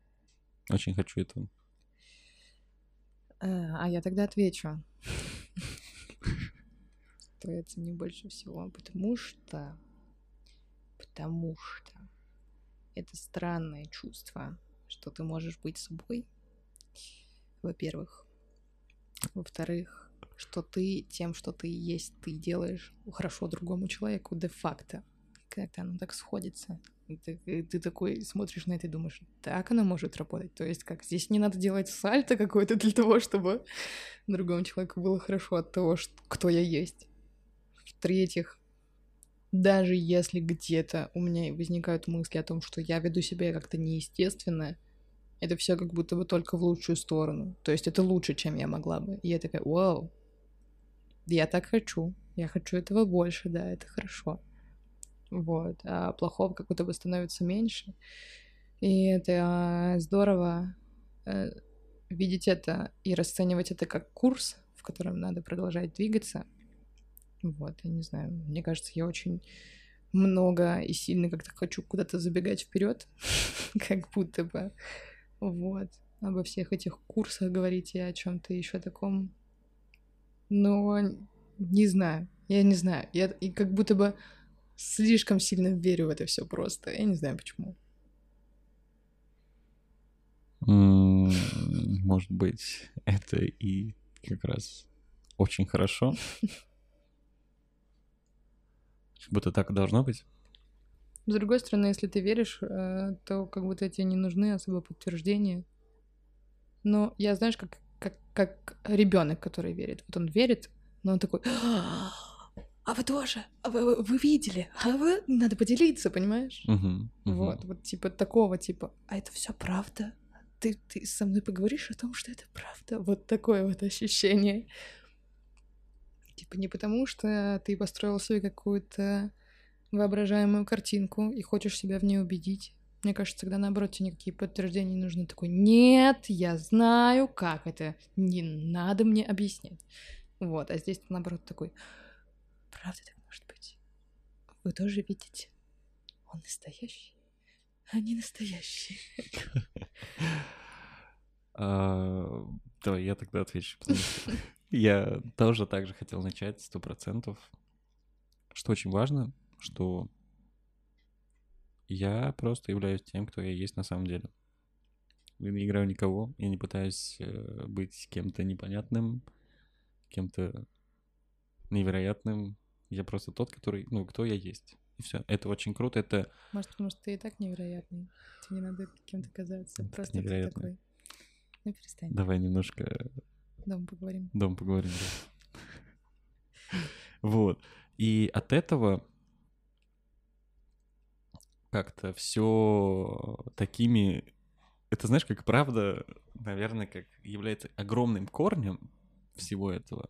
Очень хочу этого. Э, А я тогда отвечу. Что я ценю больше всего, потому что... Потому что это странное чувство, что ты можешь быть собой, во-первых. Во-вторых, что ты тем, что ты есть, ты делаешь хорошо другому человеку де-факто. Как-то оно так сходится. Ты, ты такой смотришь на это и думаешь, так оно может работать. То есть как здесь не надо делать сальто какое-то для того, чтобы другому человеку было хорошо от того, что, кто я есть. В-третьих, даже если где-то у меня возникают мысли о том, что я веду себя как-то неестественно, это все как будто бы только в лучшую сторону. То есть это лучше, чем я могла бы. И я такая, вау, я так хочу. Я хочу этого больше, да, это хорошо. Вот. А плохого как будто бы становится меньше. И это здорово э, видеть это и расценивать это как курс, в котором надо продолжать двигаться. Вот, я не знаю, мне кажется, я очень много и сильно как-то хочу куда-то забегать вперед, как будто бы. Вот. Обо всех этих курсах говорить и о чем-то еще таком. Но не знаю. Я не знаю. Я и как будто бы слишком сильно верю в это все просто. Я не знаю почему. Может быть, это и как раз очень хорошо. Как будто так и должно быть. С другой стороны, если ты веришь, э, то как будто тебе не нужны особо подтверждения. Но я, знаешь, как, как, как ребенок, который верит. Вот он верит, но он такой, а вы тоже, а вы, вы- видели, а вы надо поделиться, понимаешь? Мгм, мгм. Вот, вот типа такого типа, а это все правда? Ты, ты со мной поговоришь о том, что это правда? Вот такое вот ощущение. Типа не потому, что ты построил себе какую-то воображаемую картинку и хочешь себя в ней убедить. Мне кажется, тогда наоборот тебе никакие подтверждения не нужны. Такой, нет, я знаю, как это. Не надо мне объяснять. Вот, а здесь наоборот такой, правда так может быть? Вы тоже видите? Он настоящий? А не настоящий. А, Давай я тогда отвечу. Я тоже так же хотел начать, сто процентов. Что очень важно, что я просто являюсь тем, кто я есть на самом деле. Я не играю никого, я не пытаюсь э, быть кем-то непонятным, кем-то невероятным. Я просто тот, который, ну, кто я есть. И все. Это очень круто, это Может, потому что ты и так невероятный. Тебе не надо кем-то казаться. Это Просто ты такой. Ну, перестань. Давай немножко Дома поговорим. дом поговорим. да. Вот. И от этого как-то все такими... Это, знаешь, как правда, наверное, как является огромным корнем всего этого.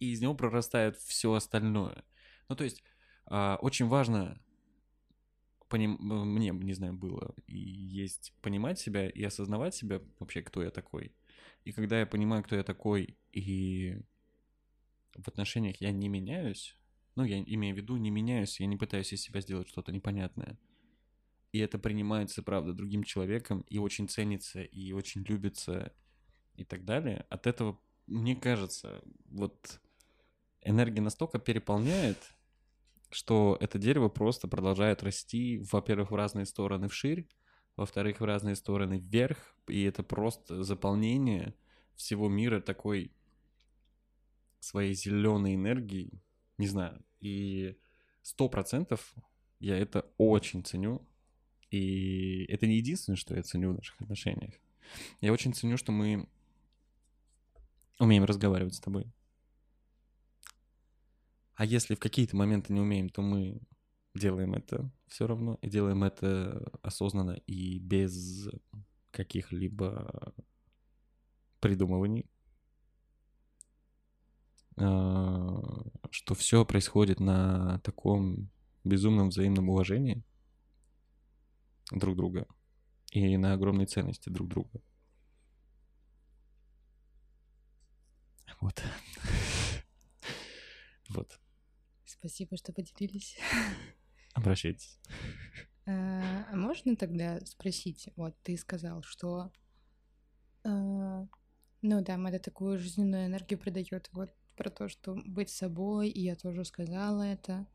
И из него прорастает все остальное. Ну, то есть, а, очень важно поним... мне, не знаю, было и есть понимать себя и осознавать себя вообще, кто я такой. И когда я понимаю, кто я такой, и в отношениях я не меняюсь, ну, я имею в виду, не меняюсь, я не пытаюсь из себя сделать что-то непонятное. И это принимается, правда, другим человеком, и очень ценится, и очень любится, и так далее. От этого, мне кажется, вот энергия настолько переполняет, что это дерево просто продолжает расти, во-первых, в разные стороны вширь, во-вторых, в разные стороны вверх, и это просто заполнение всего мира такой своей зеленой энергией, не знаю, и сто процентов я это очень ценю, и это не единственное, что я ценю в наших отношениях. Я очень ценю, что мы умеем разговаривать с тобой. А если в какие-то моменты не умеем, то мы делаем это все равно, и делаем это осознанно и без каких-либо придумываний. А, что все происходит на таком безумном взаимном уважении друг друга и на огромной ценности друг друга. Вот. Вот. Спасибо, что поделились. Обращайтесь. А, а можно тогда спросить, вот ты сказал, что а, ну да, это такую жизненную энергию придает, вот про то, что быть собой, и я тоже сказала это,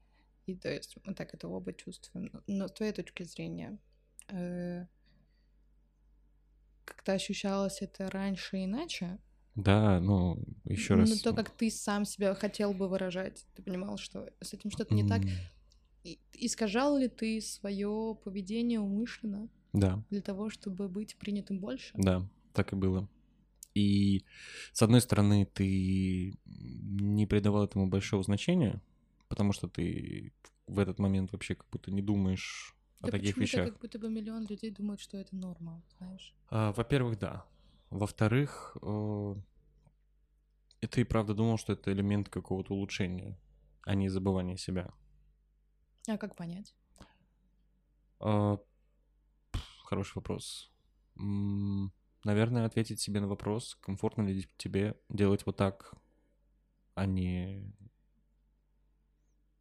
и то есть мы так это оба чувствуем. Но с твоей точки зрения, э, как-то ощущалось это раньше иначе? Да, ну, еще раз. Ну, то, как ты сам себя хотел бы выражать, ты понимал, что с этим что-то не так. И, искажал ли ты свое поведение умышленно? Да. Для того, чтобы быть принятым больше? Да, так и было. И с одной стороны, ты не придавал этому большого значения, потому что ты в этот момент вообще как будто не думаешь да о таких вещах. как будто бы миллион людей думают, что это норма, знаешь? А, во-первых, да. Во-вторых, э, это и правда думал, что это элемент какого-то улучшения, а не забывания себя. А как понять? А, хороший вопрос. Наверное, ответить себе на вопрос, комфортно ли тебе делать вот так, а не...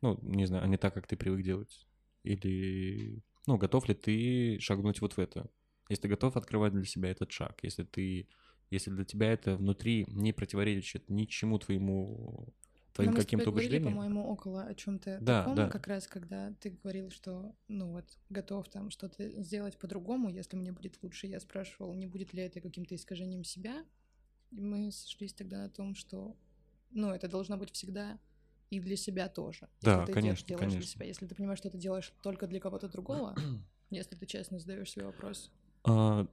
Ну, не знаю, а не так, как ты привык делать. Или, ну, готов ли ты шагнуть вот в это? Если ты готов открывать для себя этот шаг, если ты, если для тебя это внутри не противоречит ничему твоему твоим каким-то убеждениям. по-моему, около о чем-то да, таком, да. как раз когда ты говорил, что, ну вот, готов там что-то сделать по-другому, если мне будет лучше. Я спрашивал, не будет ли это каким-то искажением себя. И мы сошлись тогда на том, что, ну, это должно быть всегда и для себя тоже. Да, если ты конечно, делаешь конечно. для себя. Если ты понимаешь, что ты делаешь только для кого-то другого, если ты честно задаешь себе вопрос. А,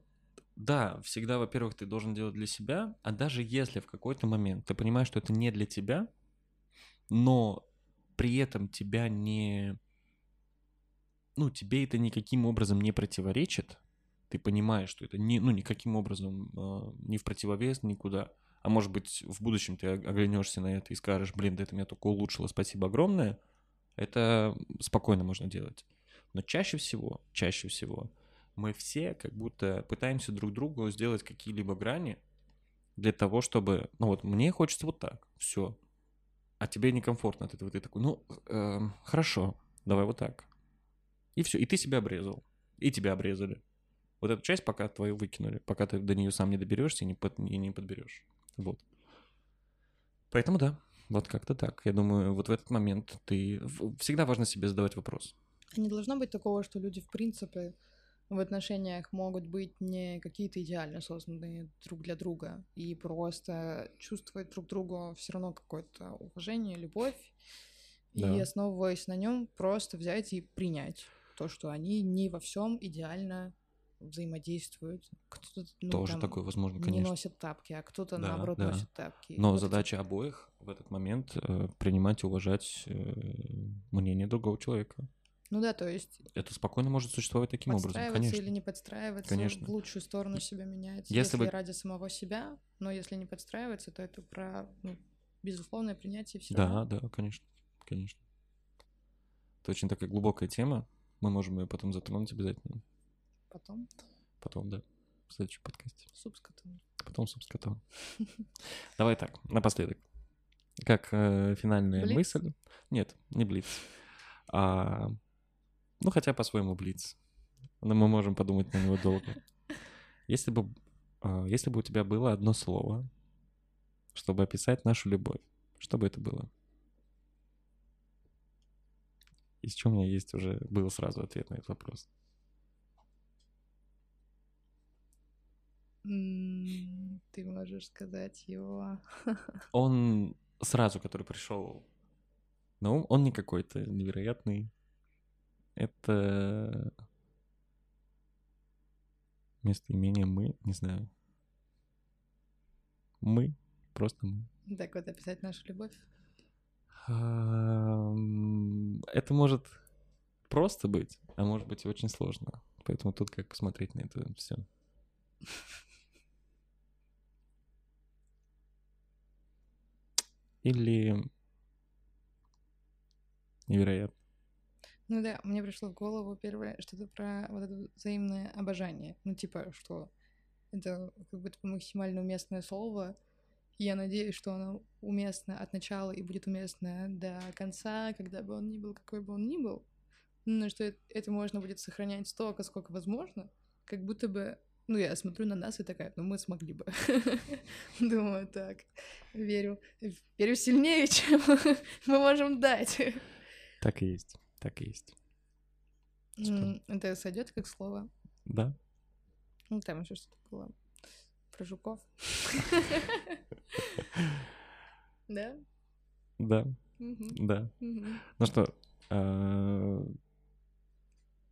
да, всегда, во-первых, ты должен делать для себя, а даже если в какой-то момент ты понимаешь, что это не для тебя, но при этом тебя не... Ну, тебе это никаким образом не противоречит, ты понимаешь, что это не, ну, никаким образом э, не в противовес никуда, а может быть, в будущем ты оглянешься на это и скажешь, блин, да это меня только улучшило, спасибо огромное, это спокойно можно делать. Но чаще всего, чаще всего мы все как будто пытаемся друг другу сделать какие-либо грани для того, чтобы, ну вот, мне хочется вот так, все, а тебе некомфортно от этого, ты такой, ну, э, хорошо, давай вот так. И все, и ты себя обрезал, и тебя обрезали. Вот эту часть пока твою выкинули, пока ты до нее сам не доберешься и не, под, и не подберешь. Вот. Поэтому да, вот как-то так. Я думаю, вот в этот момент ты... Всегда важно себе задавать вопрос. А не должно быть такого, что люди, в принципе, в отношениях могут быть не какие-то идеально созданные друг для друга и просто чувствовать друг другу все равно какое-то уважение, любовь, да. и основываясь на нем просто взять и принять то, что они не во всем идеально взаимодействуют. Кто-то ну, тоже там, такое возможно, конечно. Не носит тапки, а кто-то да, наоборот да. носит тапки. Но вот задача эти... обоих в этот момент э, принимать и уважать э, мнение другого человека. Ну да, то есть... Это спокойно может существовать таким образом, конечно. или не подстраиваться, конечно. в лучшую сторону себя менять, если, если вы... ради самого себя, но если не подстраиваться, то это про ну, безусловное принятие всего. Да, да, конечно, конечно. Это очень такая глубокая тема, Мы можем ее потом затронуть обязательно. Потом Потом, да, в следующем подкасте. суп с котом. Потом суп с котом. Давай так, напоследок. Как э, финальная Блиц? мысль. Нет, не блиц. А, ну, хотя по-своему блиц. Но мы можем подумать на него долго. Если бы, а, если бы у тебя было одно слово, чтобы описать нашу любовь, что бы это было? Из чего у меня есть уже, был сразу ответ на этот вопрос. Ты можешь сказать его. Он сразу, который пришел на ум, он не какой-то невероятный. Это местоимение мы, не знаю. Мы, просто мы. Так вот, описать нашу любовь. Это может просто быть, а может быть и очень сложно. Поэтому тут как посмотреть на это все. Или невероятно. Ну да, мне пришло в голову первое что-то про вот это взаимное обожание. Ну типа, что это как будто максимально уместное слово. Я надеюсь, что оно уместно от начала и будет уместно до конца, когда бы он ни был, какой бы он ни был. Ну, что это можно будет сохранять столько, сколько возможно. Как будто бы... Ну, я смотрю на нас и такая, ну, мы смогли бы. Думаю, так, верю. Верю сильнее, чем мы можем дать. Так и есть. Так и есть. Это сойдет как слово. Да? Ну, там еще что-то было про жуков. Да? Да, да. Ну что,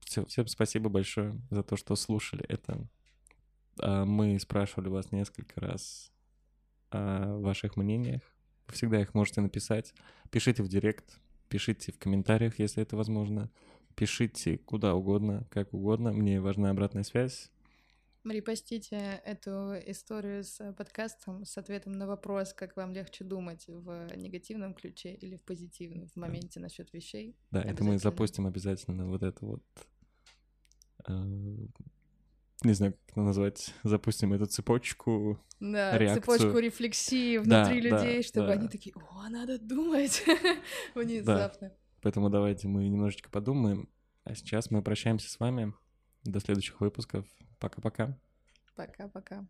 все, всем спасибо большое за то, что слушали это. А, Мы спрашивали вас несколько раз о ваших мнениях. Вы всегда их можете написать. Пишите в директ, пишите в комментариях, если это возможно. Пишите куда угодно, как угодно. Мне важна обратная связь. Репостите эту историю с подкастом с ответом на вопрос, как вам легче думать в негативном ключе или в позитивном в моменте насчет вещей. Да, это мы запустим обязательно вот это вот. Не знаю, как это назвать. Запустим эту цепочку. Да, Реакцию. цепочку рефлексии Да, внутри да, людей, чтобы да. они такие, о, надо думать внезапно. Поэтому давайте мы немножечко подумаем. А сейчас мы прощаемся с вами. До следующих выпусков. Пока-пока. Пока-пока.